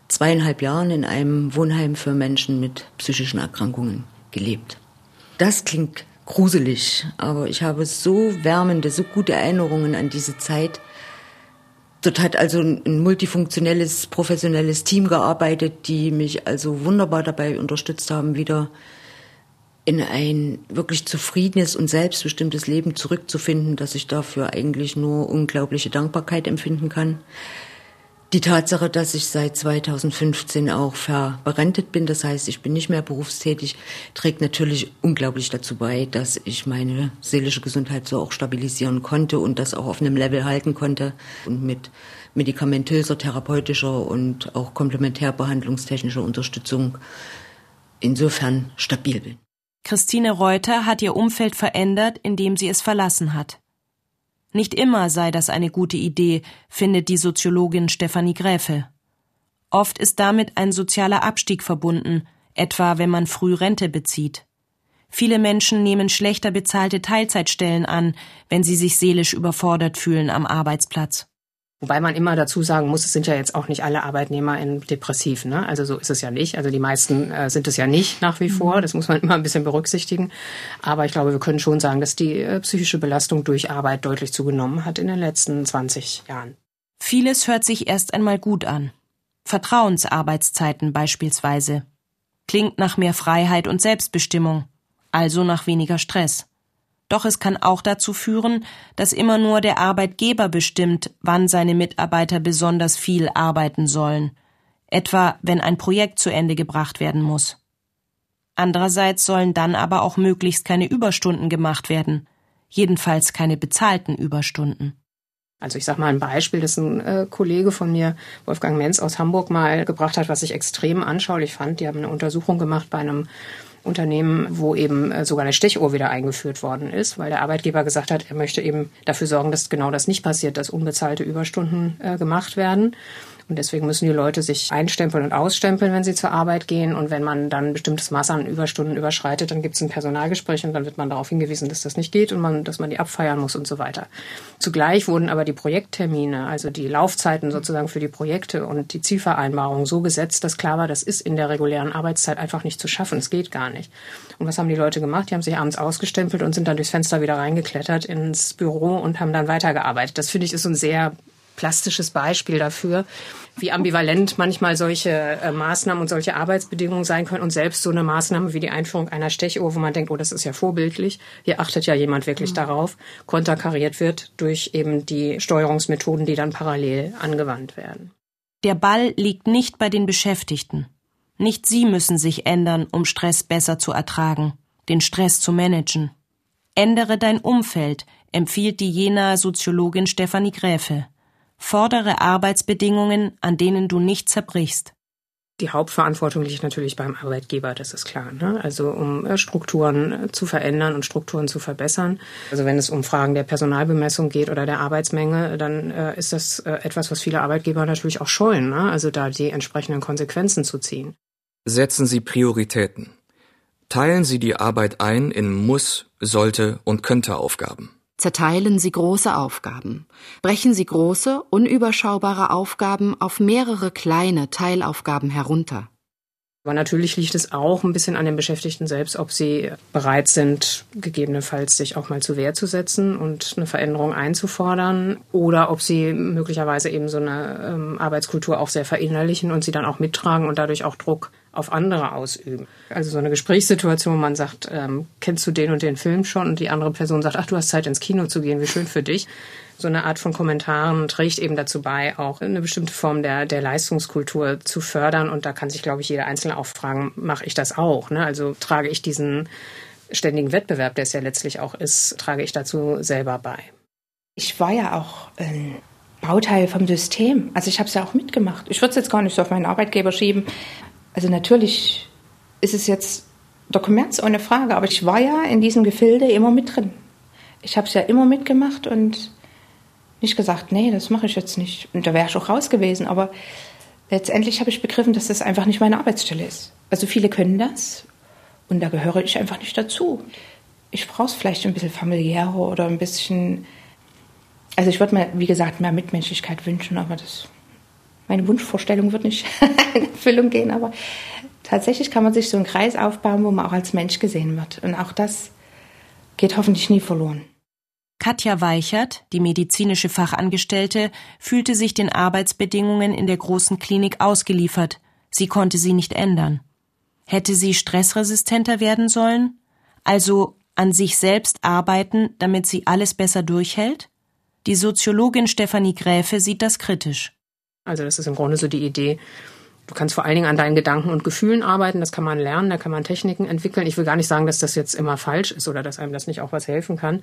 zweieinhalb Jahren in einem Wohnheim für Menschen mit psychischen Erkrankungen gelebt. Das klingt gruselig, aber ich habe so wärmende, so gute Erinnerungen an diese Zeit. Dort hat also ein multifunktionelles, professionelles Team gearbeitet, die mich also wunderbar dabei unterstützt haben, wieder in ein wirklich zufriedenes und selbstbestimmtes Leben zurückzufinden, dass ich dafür eigentlich nur unglaubliche Dankbarkeit empfinden kann. Die Tatsache, dass ich seit 2015 auch verberentet bin, das heißt, ich bin nicht mehr berufstätig, trägt natürlich unglaublich dazu bei, dass ich meine seelische Gesundheit so auch stabilisieren konnte und das auch auf einem Level halten konnte und mit medikamentöser, therapeutischer und auch komplementärbehandlungstechnischer Unterstützung insofern stabil bin. Christine Reuter hat ihr Umfeld verändert, indem sie es verlassen hat. Nicht immer sei das eine gute Idee, findet die Soziologin Stefanie Gräfe. Oft ist damit ein sozialer Abstieg verbunden, etwa wenn man früh Rente bezieht. Viele Menschen nehmen schlechter bezahlte Teilzeitstellen an, wenn sie sich seelisch überfordert fühlen am Arbeitsplatz. Wobei man immer dazu sagen muss, es sind ja jetzt auch nicht alle Arbeitnehmer in depressiv. Ne? Also so ist es ja nicht. Also die meisten äh, sind es ja nicht nach wie vor. Das muss man immer ein bisschen berücksichtigen. Aber ich glaube, wir können schon sagen, dass die äh, psychische Belastung durch Arbeit deutlich zugenommen hat in den letzten 20 Jahren. Vieles hört sich erst einmal gut an. Vertrauensarbeitszeiten beispielsweise. Klingt nach mehr Freiheit und Selbstbestimmung also nach weniger Stress. Doch es kann auch dazu führen, dass immer nur der Arbeitgeber bestimmt, wann seine Mitarbeiter besonders viel arbeiten sollen, etwa wenn ein Projekt zu Ende gebracht werden muss. Andererseits sollen dann aber auch möglichst keine Überstunden gemacht werden, jedenfalls keine bezahlten Überstunden. Also ich sage mal ein Beispiel, das ein äh, Kollege von mir, Wolfgang Menz aus Hamburg, mal gebracht hat, was ich extrem anschaulich fand. Die haben eine Untersuchung gemacht bei einem Unternehmen, wo eben äh, sogar eine Stechuhr wieder eingeführt worden ist, weil der Arbeitgeber gesagt hat, er möchte eben dafür sorgen, dass genau das nicht passiert, dass unbezahlte Überstunden äh, gemacht werden. Und deswegen müssen die Leute sich einstempeln und ausstempeln, wenn sie zur Arbeit gehen. Und wenn man dann ein bestimmtes Maß an Überstunden überschreitet, dann gibt es ein Personalgespräch und dann wird man darauf hingewiesen, dass das nicht geht und man, dass man die abfeiern muss und so weiter. Zugleich wurden aber die Projekttermine, also die Laufzeiten sozusagen für die Projekte und die Zielvereinbarungen so gesetzt, dass klar war, das ist in der regulären Arbeitszeit einfach nicht zu schaffen. Es geht gar nicht. Und was haben die Leute gemacht? Die haben sich abends ausgestempelt und sind dann durchs Fenster wieder reingeklettert ins Büro und haben dann weitergearbeitet. Das finde ich ist so ein sehr plastisches Beispiel dafür, wie ambivalent manchmal solche äh, Maßnahmen und solche Arbeitsbedingungen sein können. Und selbst so eine Maßnahme wie die Einführung einer Stechuhr, wo man denkt, oh, das ist ja vorbildlich, hier achtet ja jemand wirklich mhm. darauf, konterkariert wird durch eben die Steuerungsmethoden, die dann parallel angewandt werden. Der Ball liegt nicht bei den Beschäftigten. Nicht sie müssen sich ändern, um Stress besser zu ertragen, den Stress zu managen. Ändere dein Umfeld, empfiehlt die Jena Soziologin Stefanie Gräfe. Fordere Arbeitsbedingungen, an denen du nicht zerbrichst. Die Hauptverantwortung liegt natürlich beim Arbeitgeber, das ist klar. Ne? Also um äh, Strukturen äh, zu verändern und Strukturen zu verbessern. Also wenn es um Fragen der Personalbemessung geht oder der Arbeitsmenge, dann äh, ist das äh, etwas, was viele Arbeitgeber natürlich auch scheuen. Ne? Also da die entsprechenden Konsequenzen zu ziehen. Setzen Sie Prioritäten. Teilen Sie die Arbeit ein in muss, sollte und könnte Aufgaben. Zerteilen Sie große Aufgaben. Brechen Sie große, unüberschaubare Aufgaben auf mehrere kleine Teilaufgaben herunter. Aber natürlich liegt es auch ein bisschen an den Beschäftigten selbst, ob sie bereit sind, gegebenenfalls sich auch mal zu Wehr zu setzen und eine Veränderung einzufordern oder ob sie möglicherweise eben so eine ähm, Arbeitskultur auch sehr verinnerlichen und sie dann auch mittragen und dadurch auch Druck auf andere ausüben. Also so eine Gesprächssituation, wo man sagt, ähm, kennst du den und den Film schon und die andere Person sagt, ach, du hast Zeit ins Kino zu gehen, wie schön für dich so eine Art von Kommentaren trägt eben dazu bei, auch eine bestimmte Form der, der Leistungskultur zu fördern. Und da kann sich, glaube ich, jeder Einzelne auch fragen, mache ich das auch? Ne? Also trage ich diesen ständigen Wettbewerb, der es ja letztlich auch ist, trage ich dazu selber bei. Ich war ja auch ein Bauteil vom System. Also ich habe es ja auch mitgemacht. Ich würde es jetzt gar nicht so auf meinen Arbeitgeber schieben. Also natürlich ist es jetzt der Kommerz ohne Frage, aber ich war ja in diesem Gefilde immer mit drin. Ich habe es ja immer mitgemacht und nicht gesagt, nee, das mache ich jetzt nicht. Und da wäre ich auch raus gewesen. Aber letztendlich habe ich begriffen, dass das einfach nicht meine Arbeitsstelle ist. Also viele können das und da gehöre ich einfach nicht dazu. Ich brauche es vielleicht ein bisschen familiärer oder ein bisschen. Also ich würde mir, wie gesagt, mehr Mitmenschlichkeit wünschen, aber das meine Wunschvorstellung wird nicht *laughs* in Erfüllung gehen. Aber tatsächlich kann man sich so einen Kreis aufbauen, wo man auch als Mensch gesehen wird. Und auch das geht hoffentlich nie verloren. Katja Weichert, die medizinische Fachangestellte, fühlte sich den Arbeitsbedingungen in der großen Klinik ausgeliefert. Sie konnte sie nicht ändern. Hätte sie stressresistenter werden sollen? Also an sich selbst arbeiten, damit sie alles besser durchhält? Die Soziologin Stefanie Gräfe sieht das kritisch. Also das ist im Grunde so die Idee, Du kannst vor allen Dingen an deinen Gedanken und Gefühlen arbeiten, das kann man lernen, da kann man Techniken entwickeln. Ich will gar nicht sagen, dass das jetzt immer falsch ist oder dass einem das nicht auch was helfen kann.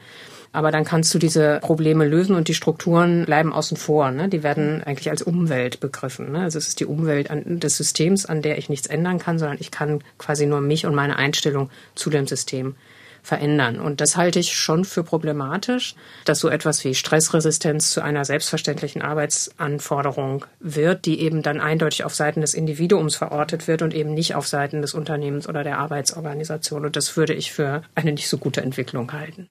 Aber dann kannst du diese Probleme lösen und die Strukturen bleiben außen vor. Ne? Die werden eigentlich als Umwelt begriffen. Ne? Also es ist die Umwelt des Systems, an der ich nichts ändern kann, sondern ich kann quasi nur mich und meine Einstellung zu dem System verändern. Und das halte ich schon für problematisch, dass so etwas wie Stressresistenz zu einer selbstverständlichen Arbeitsanforderung wird, die eben dann eindeutig auf Seiten des Individuums verortet wird und eben nicht auf Seiten des Unternehmens oder der Arbeitsorganisation. Und das würde ich für eine nicht so gute Entwicklung halten.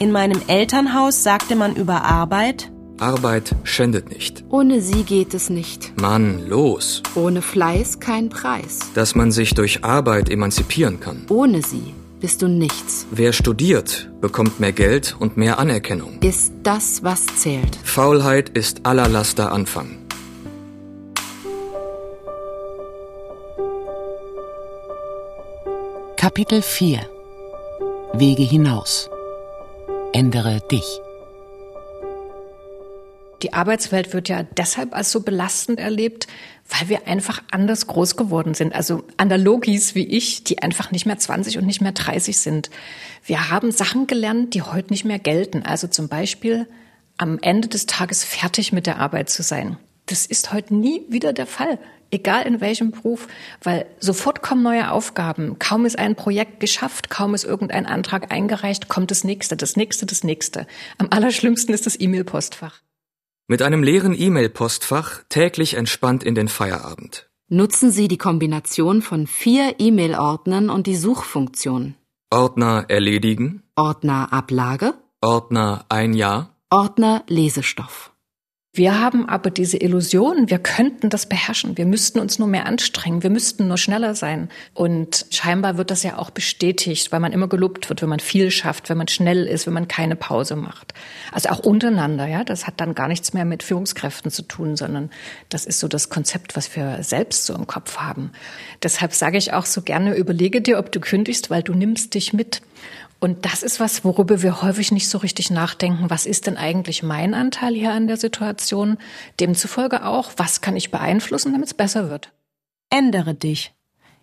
In meinem Elternhaus sagte man über Arbeit, Arbeit schändet nicht. Ohne sie geht es nicht. Mann, los. Ohne Fleiß kein Preis. Dass man sich durch Arbeit emanzipieren kann. Ohne sie bist du nichts. Wer studiert, bekommt mehr Geld und mehr Anerkennung. Ist das, was zählt. Faulheit ist aller Laster Anfang. Kapitel 4 Wege hinaus. Ändere dich. Die Arbeitswelt wird ja deshalb als so belastend erlebt, weil wir einfach anders groß geworden sind. Also Analogis wie ich, die einfach nicht mehr 20 und nicht mehr 30 sind. Wir haben Sachen gelernt, die heute nicht mehr gelten. Also zum Beispiel am Ende des Tages fertig mit der Arbeit zu sein. Das ist heute nie wieder der Fall. Egal in welchem Beruf, weil sofort kommen neue Aufgaben. Kaum ist ein Projekt geschafft, kaum ist irgendein Antrag eingereicht, kommt das nächste, das nächste, das nächste. Am allerschlimmsten ist das E-Mail-Postfach. Mit einem leeren E-Mail-Postfach täglich entspannt in den Feierabend. Nutzen Sie die Kombination von vier E-Mail-Ordnern und die Suchfunktion. Ordner erledigen. Ordner Ablage. Ordner ein Jahr. Ordner Lesestoff. Wir haben aber diese Illusion, wir könnten das beherrschen, wir müssten uns nur mehr anstrengen, wir müssten nur schneller sein. Und scheinbar wird das ja auch bestätigt, weil man immer gelobt wird, wenn man viel schafft, wenn man schnell ist, wenn man keine Pause macht. Also auch untereinander, ja, das hat dann gar nichts mehr mit Führungskräften zu tun, sondern das ist so das Konzept, was wir selbst so im Kopf haben. Deshalb sage ich auch so gerne, überlege dir, ob du kündigst, weil du nimmst dich mit. Und das ist was, worüber wir häufig nicht so richtig nachdenken. Was ist denn eigentlich mein Anteil hier an der Situation? Demzufolge auch, was kann ich beeinflussen, damit es besser wird? Ändere dich.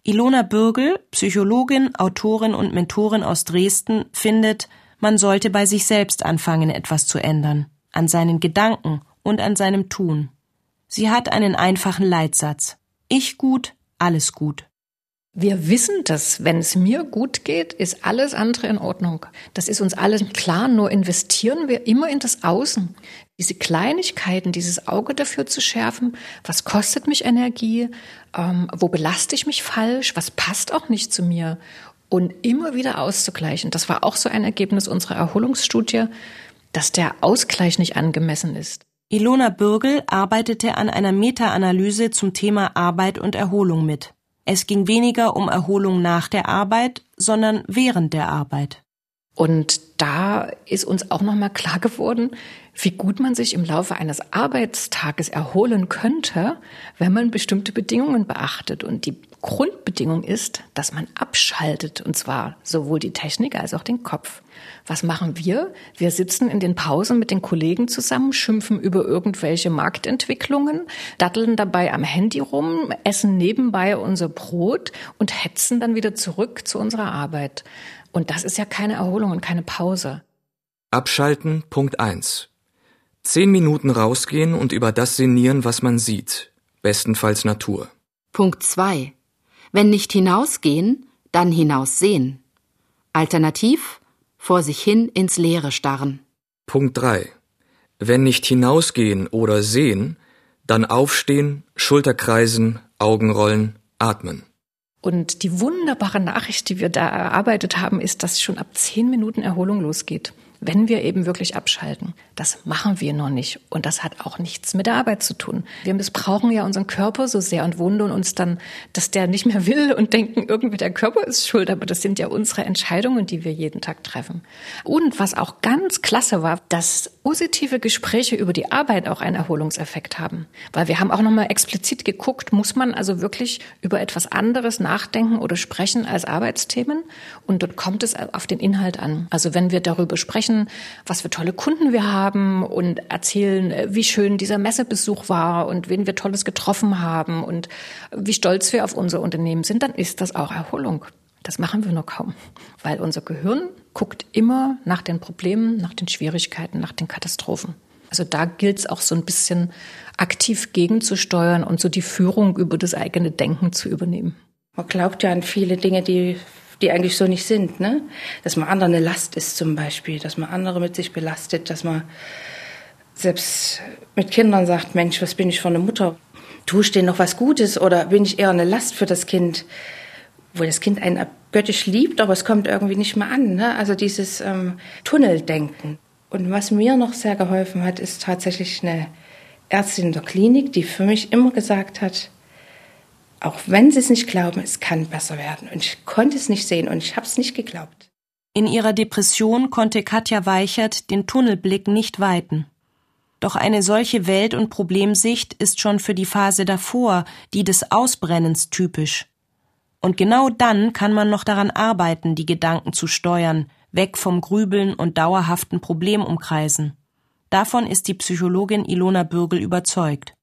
Ilona Bürgel, Psychologin, Autorin und Mentorin aus Dresden, findet, man sollte bei sich selbst anfangen, etwas zu ändern. An seinen Gedanken und an seinem Tun. Sie hat einen einfachen Leitsatz. Ich gut, alles gut. Wir wissen dass wenn es mir gut geht, ist alles andere in Ordnung. Das ist uns alles klar, nur investieren wir immer in das Außen. Diese Kleinigkeiten, dieses Auge dafür zu schärfen, was kostet mich Energie, ähm, wo belaste ich mich falsch, was passt auch nicht zu mir und immer wieder auszugleichen. Das war auch so ein Ergebnis unserer Erholungsstudie, dass der Ausgleich nicht angemessen ist. Ilona Bürgel arbeitete an einer Meta-Analyse zum Thema Arbeit und Erholung mit. Es ging weniger um Erholung nach der Arbeit, sondern während der Arbeit. Und da ist uns auch nochmal klar geworden, wie gut man sich im Laufe eines Arbeitstages erholen könnte, wenn man bestimmte Bedingungen beachtet. Und die Grundbedingung ist, dass man abschaltet, und zwar sowohl die Technik als auch den Kopf. Was machen wir? Wir sitzen in den Pausen mit den Kollegen zusammen, schimpfen über irgendwelche Marktentwicklungen, datteln dabei am Handy rum, essen nebenbei unser Brot und hetzen dann wieder zurück zu unserer Arbeit. Und das ist ja keine Erholung und keine Pause. Abschalten, Punkt 1. Zehn Minuten rausgehen und über das sinnieren, was man sieht. Bestenfalls Natur. Punkt 2. Wenn nicht hinausgehen, dann hinaussehen. Alternativ vor sich hin ins Leere starren. Punkt 3. Wenn nicht hinausgehen oder sehen, dann aufstehen, Schulterkreisen, Augenrollen, atmen. Und die wunderbare Nachricht, die wir da erarbeitet haben, ist, dass schon ab zehn Minuten Erholung losgeht wenn wir eben wirklich abschalten. Das machen wir noch nicht. Und das hat auch nichts mit der Arbeit zu tun. Wir missbrauchen ja unseren Körper so sehr und wundern uns dann, dass der nicht mehr will und denken, irgendwie der Körper ist schuld. Aber das sind ja unsere Entscheidungen, die wir jeden Tag treffen. Und was auch ganz klasse war, dass positive Gespräche über die Arbeit auch einen Erholungseffekt haben. Weil wir haben auch nochmal explizit geguckt, muss man also wirklich über etwas anderes nachdenken oder sprechen als Arbeitsthemen? Und dort kommt es auf den Inhalt an. Also wenn wir darüber sprechen, sprechen, was für tolle Kunden wir haben und erzählen, äh, wie schön dieser Messebesuch war und wen wir Tolles getroffen haben und wie stolz wir auf unser Unternehmen sind, dann ist das auch Erholung. Das machen wir nur kaum, weil unser Gehirn guckt immer nach den Problemen, nach den Schwierigkeiten, nach den Katastrophen. Also da gilt es auch so ein bisschen aktiv gegenzusteuern und so die Führung über das eigene Denken zu übernehmen. Man glaubt ja an viele Dinge, die die eigentlich so nicht sind, ne? Dass man andere eine Last ist zum Beispiel, dass man andere mit sich belastet, dass man selbst mit Kindern sagt, Mensch, was bin ich für eine Mutter? Tue ich denen noch was Gutes oder bin ich eher eine Last für das Kind? Wo das Kind einen göttisch liebt, aber es kommt irgendwie nicht mehr an. Ne? Also dieses ähm, Tunneldenken. Und was mir noch sehr geholfen hat, ist tatsächlich eine Ärztin in der Klinik, die für mich immer gesagt hat, auch wenn sie es nicht glauben, es kann besser werden. Und ich konnte es nicht sehen und ich habe es nicht geglaubt. In ihrer Depression konnte Katja Weichert den Tunnelblick nicht weiten. Doch eine solche Welt- und Problemsicht ist schon für die Phase davor, die des Ausbrennens, typisch. Und genau dann kann man noch daran arbeiten, die Gedanken zu steuern, weg vom Grübeln und dauerhaften Problemumkreisen. Davon ist die Psychologin Ilona Bürgel überzeugt.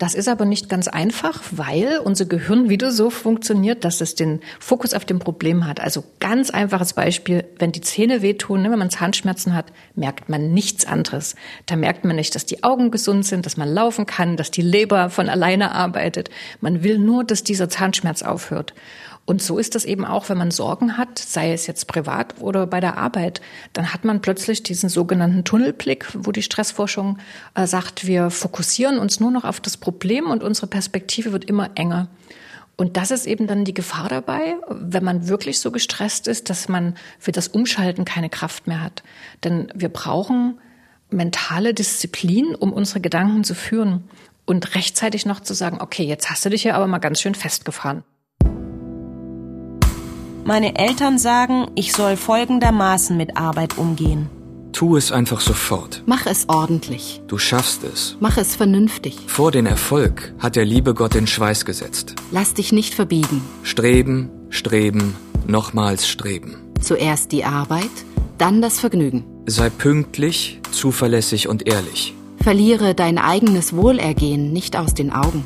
Das ist aber nicht ganz einfach, weil unser Gehirn wieder so funktioniert, dass es den Fokus auf dem Problem hat. Also ganz einfaches Beispiel, wenn die Zähne wehtun, ne, wenn man Zahnschmerzen hat, merkt man nichts anderes. Da merkt man nicht, dass die Augen gesund sind, dass man laufen kann, dass die Leber von alleine arbeitet. Man will nur, dass dieser Zahnschmerz aufhört. Und so ist das eben auch, wenn man Sorgen hat, sei es jetzt privat oder bei der Arbeit, dann hat man plötzlich diesen sogenannten Tunnelblick, wo die Stressforschung äh, sagt, wir fokussieren uns nur noch auf das Problem und unsere Perspektive wird immer enger. Und das ist eben dann die Gefahr dabei, wenn man wirklich so gestresst ist, dass man für das Umschalten keine Kraft mehr hat. Denn wir brauchen mentale Disziplin, um unsere Gedanken zu führen und rechtzeitig noch zu sagen, okay, jetzt hast du dich ja aber mal ganz schön festgefahren. Meine Eltern sagen, ich soll folgendermaßen mit Arbeit umgehen. Tu es einfach sofort. Mach es ordentlich. Du schaffst es. Mach es vernünftig. Vor den Erfolg hat der liebe Gott den Schweiß gesetzt. Lass dich nicht verbiegen. Streben, streben, nochmals streben. Zuerst die Arbeit, dann das Vergnügen. Sei pünktlich, zuverlässig und ehrlich. Verliere dein eigenes Wohlergehen nicht aus den Augen.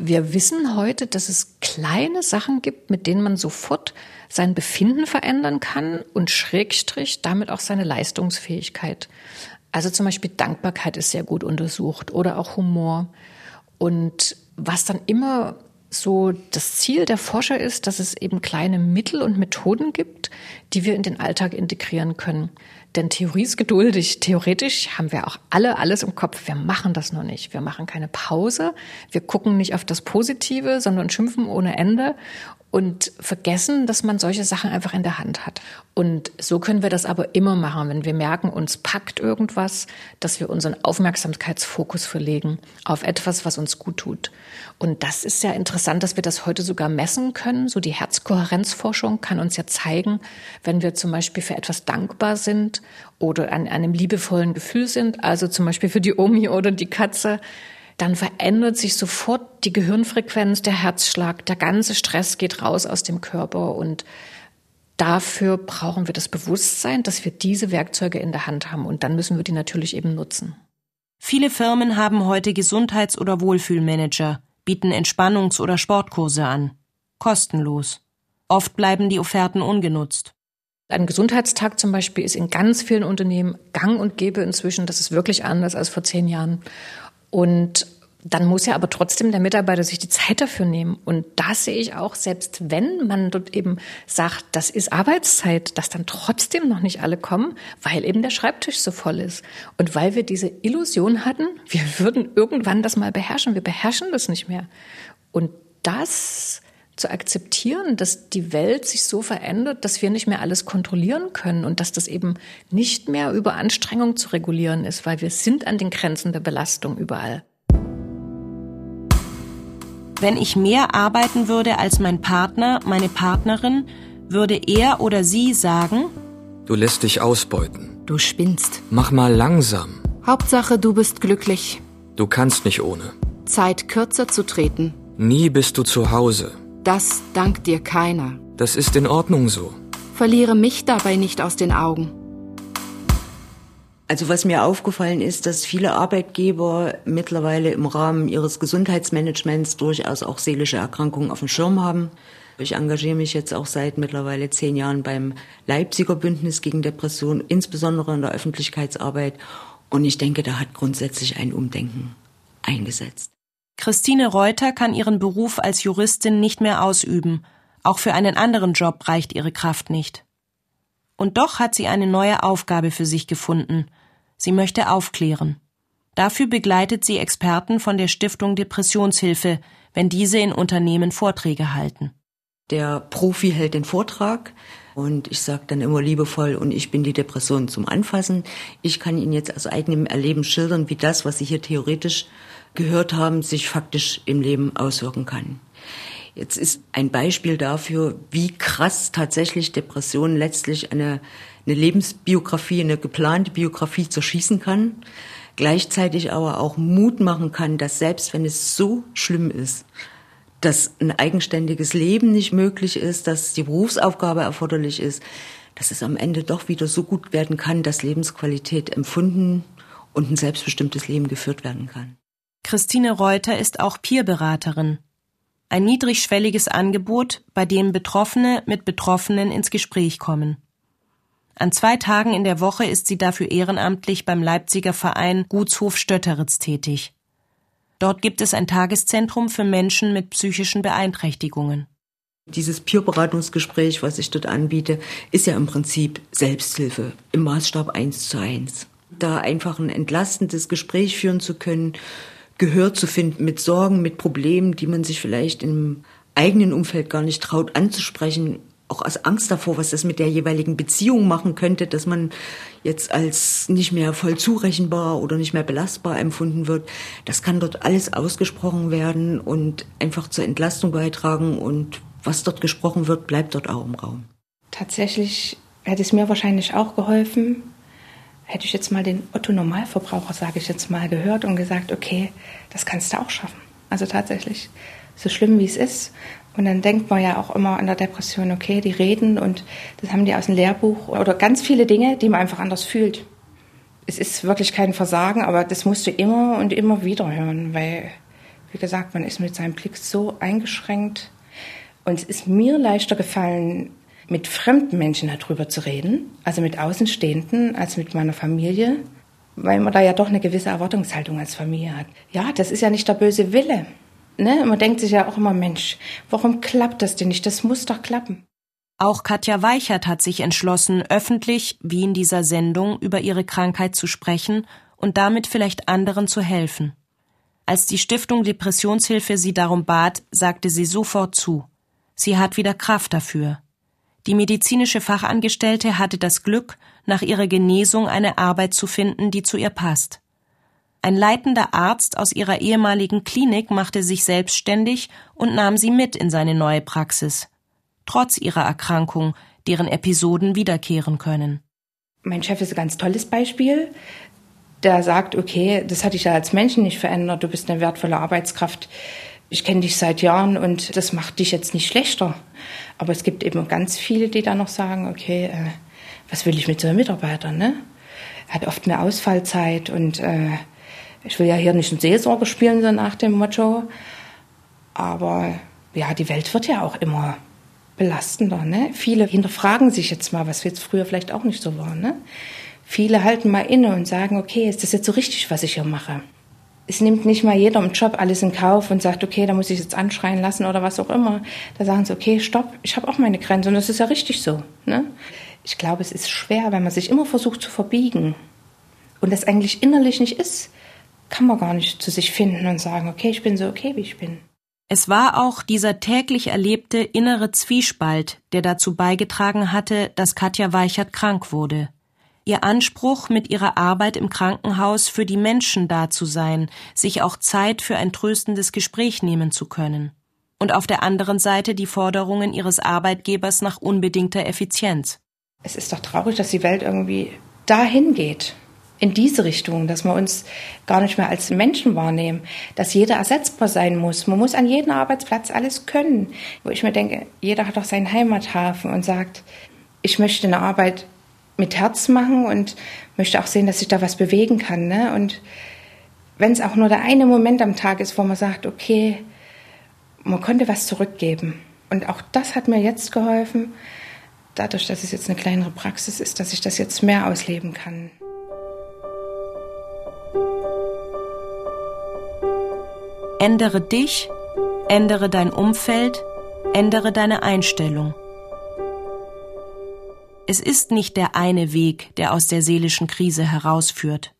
Wir wissen heute, dass es kleine Sachen gibt, mit denen man sofort sein Befinden verändern kann und Schrägstrich damit auch seine Leistungsfähigkeit. Also zum Beispiel Dankbarkeit ist sehr gut untersucht oder auch Humor. Und was dann immer so das Ziel der Forscher ist, dass es eben kleine Mittel und Methoden gibt, die wir in den Alltag integrieren können. Denn Theorie ist geduldig. Theoretisch haben wir auch alle alles im Kopf. Wir machen das nur nicht. Wir machen keine Pause. Wir gucken nicht auf das Positive, sondern schimpfen ohne Ende und vergessen, dass man solche Sachen einfach in der Hand hat. Und so können wir das aber immer machen, wenn wir merken, uns packt irgendwas, dass wir unseren Aufmerksamkeitsfokus verlegen auf etwas, was uns gut tut. Und das ist ja interessant, dass wir das heute sogar messen können. So die Herzkohärenzforschung kann uns ja zeigen, wenn wir zum Beispiel für etwas dankbar sind oder an einem liebevollen Gefühl sind, also zum Beispiel für die Omi oder die Katze, dann verändert sich sofort die Gehirnfrequenz, der Herzschlag, der ganze Stress geht raus aus dem Körper und dafür brauchen wir das Bewusstsein, dass wir diese Werkzeuge in der Hand haben und dann müssen wir die natürlich eben nutzen. Viele Firmen haben heute Gesundheits- oder Wohlfühlmanager, bieten Entspannungs- oder Sportkurse an. Kostenlos. Oft bleiben die Offerten ungenutzt. Ein Gesundheitstag zum Beispiel ist in ganz vielen Unternehmen gang und gäbe inzwischen. Das ist wirklich anders als vor zehn Jahren. Und dann muss ja aber trotzdem der Mitarbeiter sich die Zeit dafür nehmen. Und da sehe ich auch, selbst wenn man dort eben sagt, das ist Arbeitszeit, dass dann trotzdem noch nicht alle kommen, weil eben der Schreibtisch so voll ist. Und weil wir diese Illusion hatten, wir würden irgendwann das mal beherrschen. Wir beherrschen das nicht mehr. Und das zu akzeptieren, dass die Welt sich so verändert, dass wir nicht mehr alles kontrollieren können und dass das eben nicht mehr über Anstrengung zu regulieren ist, weil wir sind an den Grenzen der Belastung überall. Wenn ich mehr arbeiten würde als mein Partner, meine Partnerin, würde er oder sie sagen, Du lässt dich ausbeuten. Du spinnst. Mach mal langsam. Hauptsache, du bist glücklich. Du kannst nicht ohne. Zeit kürzer zu treten. Nie bist du zu Hause. Das dankt dir keiner. Das ist in Ordnung so. Verliere mich dabei nicht aus den Augen. Also was mir aufgefallen ist, dass viele Arbeitgeber mittlerweile im Rahmen ihres Gesundheitsmanagements durchaus auch seelische Erkrankungen auf dem Schirm haben. Ich engagiere mich jetzt auch seit mittlerweile zehn Jahren beim Leipziger Bündnis gegen Depression, insbesondere in der Öffentlichkeitsarbeit. Und ich denke, da hat grundsätzlich ein Umdenken eingesetzt. Christine Reuter kann ihren Beruf als Juristin nicht mehr ausüben. Auch für einen anderen Job reicht ihre Kraft nicht. Und doch hat sie eine neue Aufgabe für sich gefunden. Sie möchte aufklären. Dafür begleitet sie Experten von der Stiftung Depressionshilfe, wenn diese in Unternehmen Vorträge halten. Der Profi hält den Vortrag und ich sage dann immer liebevoll, und ich bin die Depression zum Anfassen. Ich kann Ihnen jetzt aus eigenem Erleben schildern, wie das, was Sie hier theoretisch gehört haben, sich faktisch im Leben auswirken kann. Jetzt ist ein Beispiel dafür, wie krass tatsächlich Depression letztlich eine, eine Lebensbiografie, eine geplante Biografie zerschießen kann, gleichzeitig aber auch Mut machen kann, dass selbst wenn es so schlimm ist, dass ein eigenständiges Leben nicht möglich ist, dass die Berufsaufgabe erforderlich ist, dass es am Ende doch wieder so gut werden kann, dass Lebensqualität empfunden und ein selbstbestimmtes Leben geführt werden kann. Christine Reuter ist auch Peerberaterin. Ein niedrigschwelliges Angebot, bei dem Betroffene mit Betroffenen ins Gespräch kommen. An zwei Tagen in der Woche ist sie dafür ehrenamtlich beim Leipziger Verein Gutshof Stötteritz tätig. Dort gibt es ein Tageszentrum für Menschen mit psychischen Beeinträchtigungen. Dieses Peerberatungsgespräch, was ich dort anbiete, ist ja im Prinzip Selbsthilfe im Maßstab eins zu eins. Da einfach ein entlastendes Gespräch führen zu können, Gehör zu finden mit Sorgen, mit Problemen, die man sich vielleicht im eigenen Umfeld gar nicht traut anzusprechen, auch aus Angst davor, was das mit der jeweiligen Beziehung machen könnte, dass man jetzt als nicht mehr voll zurechenbar oder nicht mehr belastbar empfunden wird. Das kann dort alles ausgesprochen werden und einfach zur Entlastung beitragen und was dort gesprochen wird, bleibt dort auch im Raum. Tatsächlich hätte es mir wahrscheinlich auch geholfen, hätte ich jetzt mal den Otto Normalverbraucher, sage ich jetzt mal, gehört und gesagt, okay, das kannst du auch schaffen. Also tatsächlich, so schlimm wie es ist. Und dann denkt man ja auch immer an der Depression, okay, die reden und das haben die aus dem Lehrbuch oder ganz viele Dinge, die man einfach anders fühlt. Es ist wirklich kein Versagen, aber das musst du immer und immer wieder hören, weil, wie gesagt, man ist mit seinem Blick so eingeschränkt. Und es ist mir leichter gefallen, mit fremden Menschen darüber zu reden, also mit Außenstehenden, als mit meiner Familie, weil man da ja doch eine gewisse Erwartungshaltung als Familie hat. Ja, das ist ja nicht der böse Wille. Ne? Man denkt sich ja auch immer, Mensch, warum klappt das denn nicht? Das muss doch klappen. Auch Katja Weichert hat sich entschlossen, öffentlich, wie in dieser Sendung, über ihre Krankheit zu sprechen und damit vielleicht anderen zu helfen. Als die Stiftung Depressionshilfe sie darum bat, sagte sie sofort zu. Sie hat wieder Kraft dafür. Die medizinische Fachangestellte hatte das Glück, nach ihrer Genesung eine Arbeit zu finden, die zu ihr passt. Ein leitender Arzt aus ihrer ehemaligen Klinik machte sich selbstständig und nahm sie mit in seine neue Praxis. Trotz ihrer Erkrankung, deren Episoden wiederkehren können. Mein Chef ist ein ganz tolles Beispiel. Der sagt, okay, das hat dich ja als Menschen nicht verändert, du bist eine wertvolle Arbeitskraft ich kenne dich seit Jahren und das macht dich jetzt nicht schlechter. Aber es gibt eben ganz viele, die dann noch sagen, okay, äh, was will ich mit so einem Mitarbeiter, ne? Er hat oft eine Ausfallzeit und äh, ich will ja hier nicht einen Seelsorger spielen, so nach dem Motto. Aber ja, die Welt wird ja auch immer belastender, ne? Viele hinterfragen sich jetzt mal, was jetzt früher vielleicht auch nicht so war, ne? Viele halten mal inne und sagen, okay, ist das jetzt so richtig, was ich hier mache? Es nimmt nicht mal jeder im Job alles in Kauf und sagt, okay, da muss ich jetzt anschreien lassen oder was auch immer. Da sagen sie, okay, stopp, ich habe auch meine Grenze und das ist ja richtig so. Ne? Ich glaube, es ist schwer, wenn man sich immer versucht zu verbiegen und das eigentlich innerlich nicht ist, kann man gar nicht zu sich finden und sagen, okay, ich bin so okay, wie ich bin. Es war auch dieser täglich erlebte innere Zwiespalt, der dazu beigetragen hatte, dass Katja Weichert krank wurde. Ihr Anspruch, mit ihrer Arbeit im Krankenhaus für die Menschen da zu sein, sich auch Zeit für ein tröstendes Gespräch nehmen zu können. Und auf der anderen Seite die Forderungen ihres Arbeitgebers nach unbedingter Effizienz. Es ist doch traurig, dass die Welt irgendwie dahin geht, in diese Richtung, dass wir uns gar nicht mehr als Menschen wahrnehmen, dass jeder ersetzbar sein muss. Man muss an jedem Arbeitsplatz alles können. Wo ich mir denke, jeder hat doch seinen Heimathafen und sagt, ich möchte eine Arbeit mit Herz machen und möchte auch sehen, dass ich da was bewegen kann. Ne? Und wenn es auch nur der eine Moment am Tag ist, wo man sagt, okay, man konnte was zurückgeben. Und auch das hat mir jetzt geholfen, dadurch, dass es jetzt eine kleinere Praxis ist, dass ich das jetzt mehr ausleben kann. Ändere dich, ändere dein Umfeld, ändere deine Einstellung. Es ist nicht der eine Weg, der aus der seelischen Krise herausführt.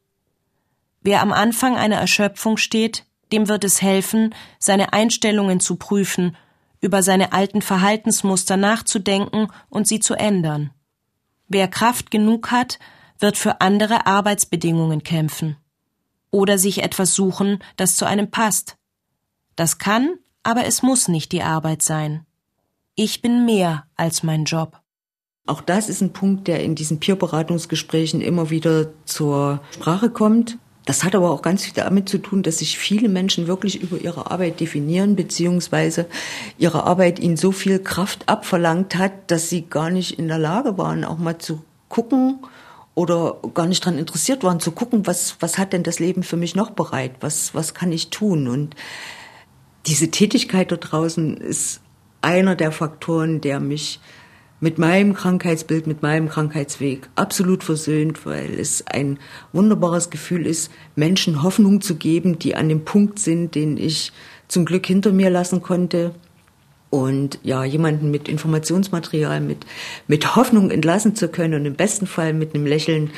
Wer am Anfang einer Erschöpfung steht, dem wird es helfen, seine Einstellungen zu prüfen, über seine alten Verhaltensmuster nachzudenken und sie zu ändern. Wer Kraft genug hat, wird für andere Arbeitsbedingungen kämpfen oder sich etwas suchen, das zu einem passt. Das kann, aber es muss nicht die Arbeit sein. Ich bin mehr als mein Job. Auch das ist ein Punkt, der in diesen Peerberatungsgesprächen immer wieder zur Sprache kommt. Das hat aber auch ganz viel damit zu tun, dass sich viele Menschen wirklich über ihre Arbeit definieren, beziehungsweise ihre Arbeit ihnen so viel Kraft abverlangt hat, dass sie gar nicht in der Lage waren, auch mal zu gucken, oder gar nicht daran interessiert waren, zu gucken, was, was hat denn das Leben für mich noch bereit? Was, was kann ich tun? Und diese Tätigkeit dort draußen ist einer der Faktoren, der mich mit meinem Krankheitsbild, mit meinem Krankheitsweg absolut versöhnt, weil es ein wunderbares Gefühl ist, Menschen Hoffnung zu geben, die an dem Punkt sind, den ich zum Glück hinter mir lassen konnte. Und ja, jemanden mit Informationsmaterial, mit, mit Hoffnung entlassen zu können und im besten Fall mit einem Lächeln,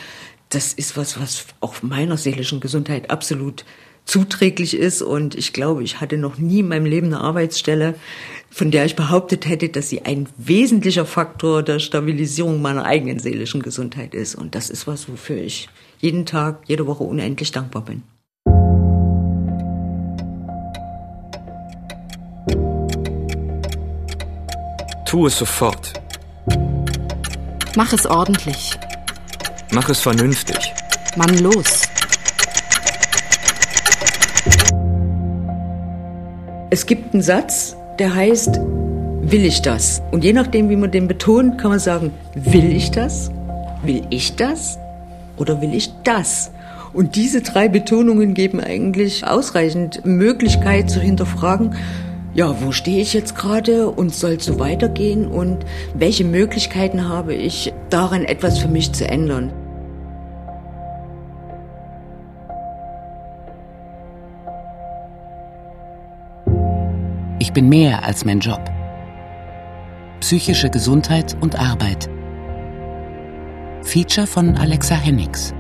das ist was, was auch meiner seelischen Gesundheit absolut zuträglich ist. Und ich glaube, ich hatte noch nie in meinem Leben eine Arbeitsstelle, von der ich behauptet hätte, dass sie ein wesentlicher Faktor der Stabilisierung meiner eigenen seelischen Gesundheit ist. Und das ist was, wofür ich jeden Tag, jede Woche unendlich dankbar bin. Tu es sofort. Mach es ordentlich. Mach es vernünftig. Mann los. Es gibt einen Satz, der heißt, will ich das? Und je nachdem, wie man den betont, kann man sagen, will ich das? Will ich das? Oder will ich das? Und diese drei Betonungen geben eigentlich ausreichend Möglichkeit zu hinterfragen, ja, wo stehe ich jetzt gerade und soll es so weitergehen und welche Möglichkeiten habe ich, daran etwas für mich zu ändern. Ich bin mehr als mein Job. Psychische Gesundheit und Arbeit. Feature von Alexa Hennigs.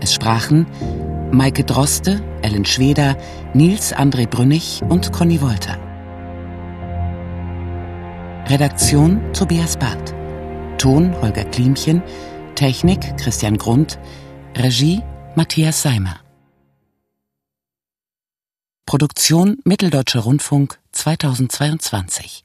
Es sprachen Maike Droste, Ellen Schweder, Nils André Brünnig und Conny Wolter. Redaktion Tobias Barth. Ton Holger Klimchen. Technik Christian Grund. Regie Matthias Seimer. Produktion Mitteldeutscher Rundfunk 2022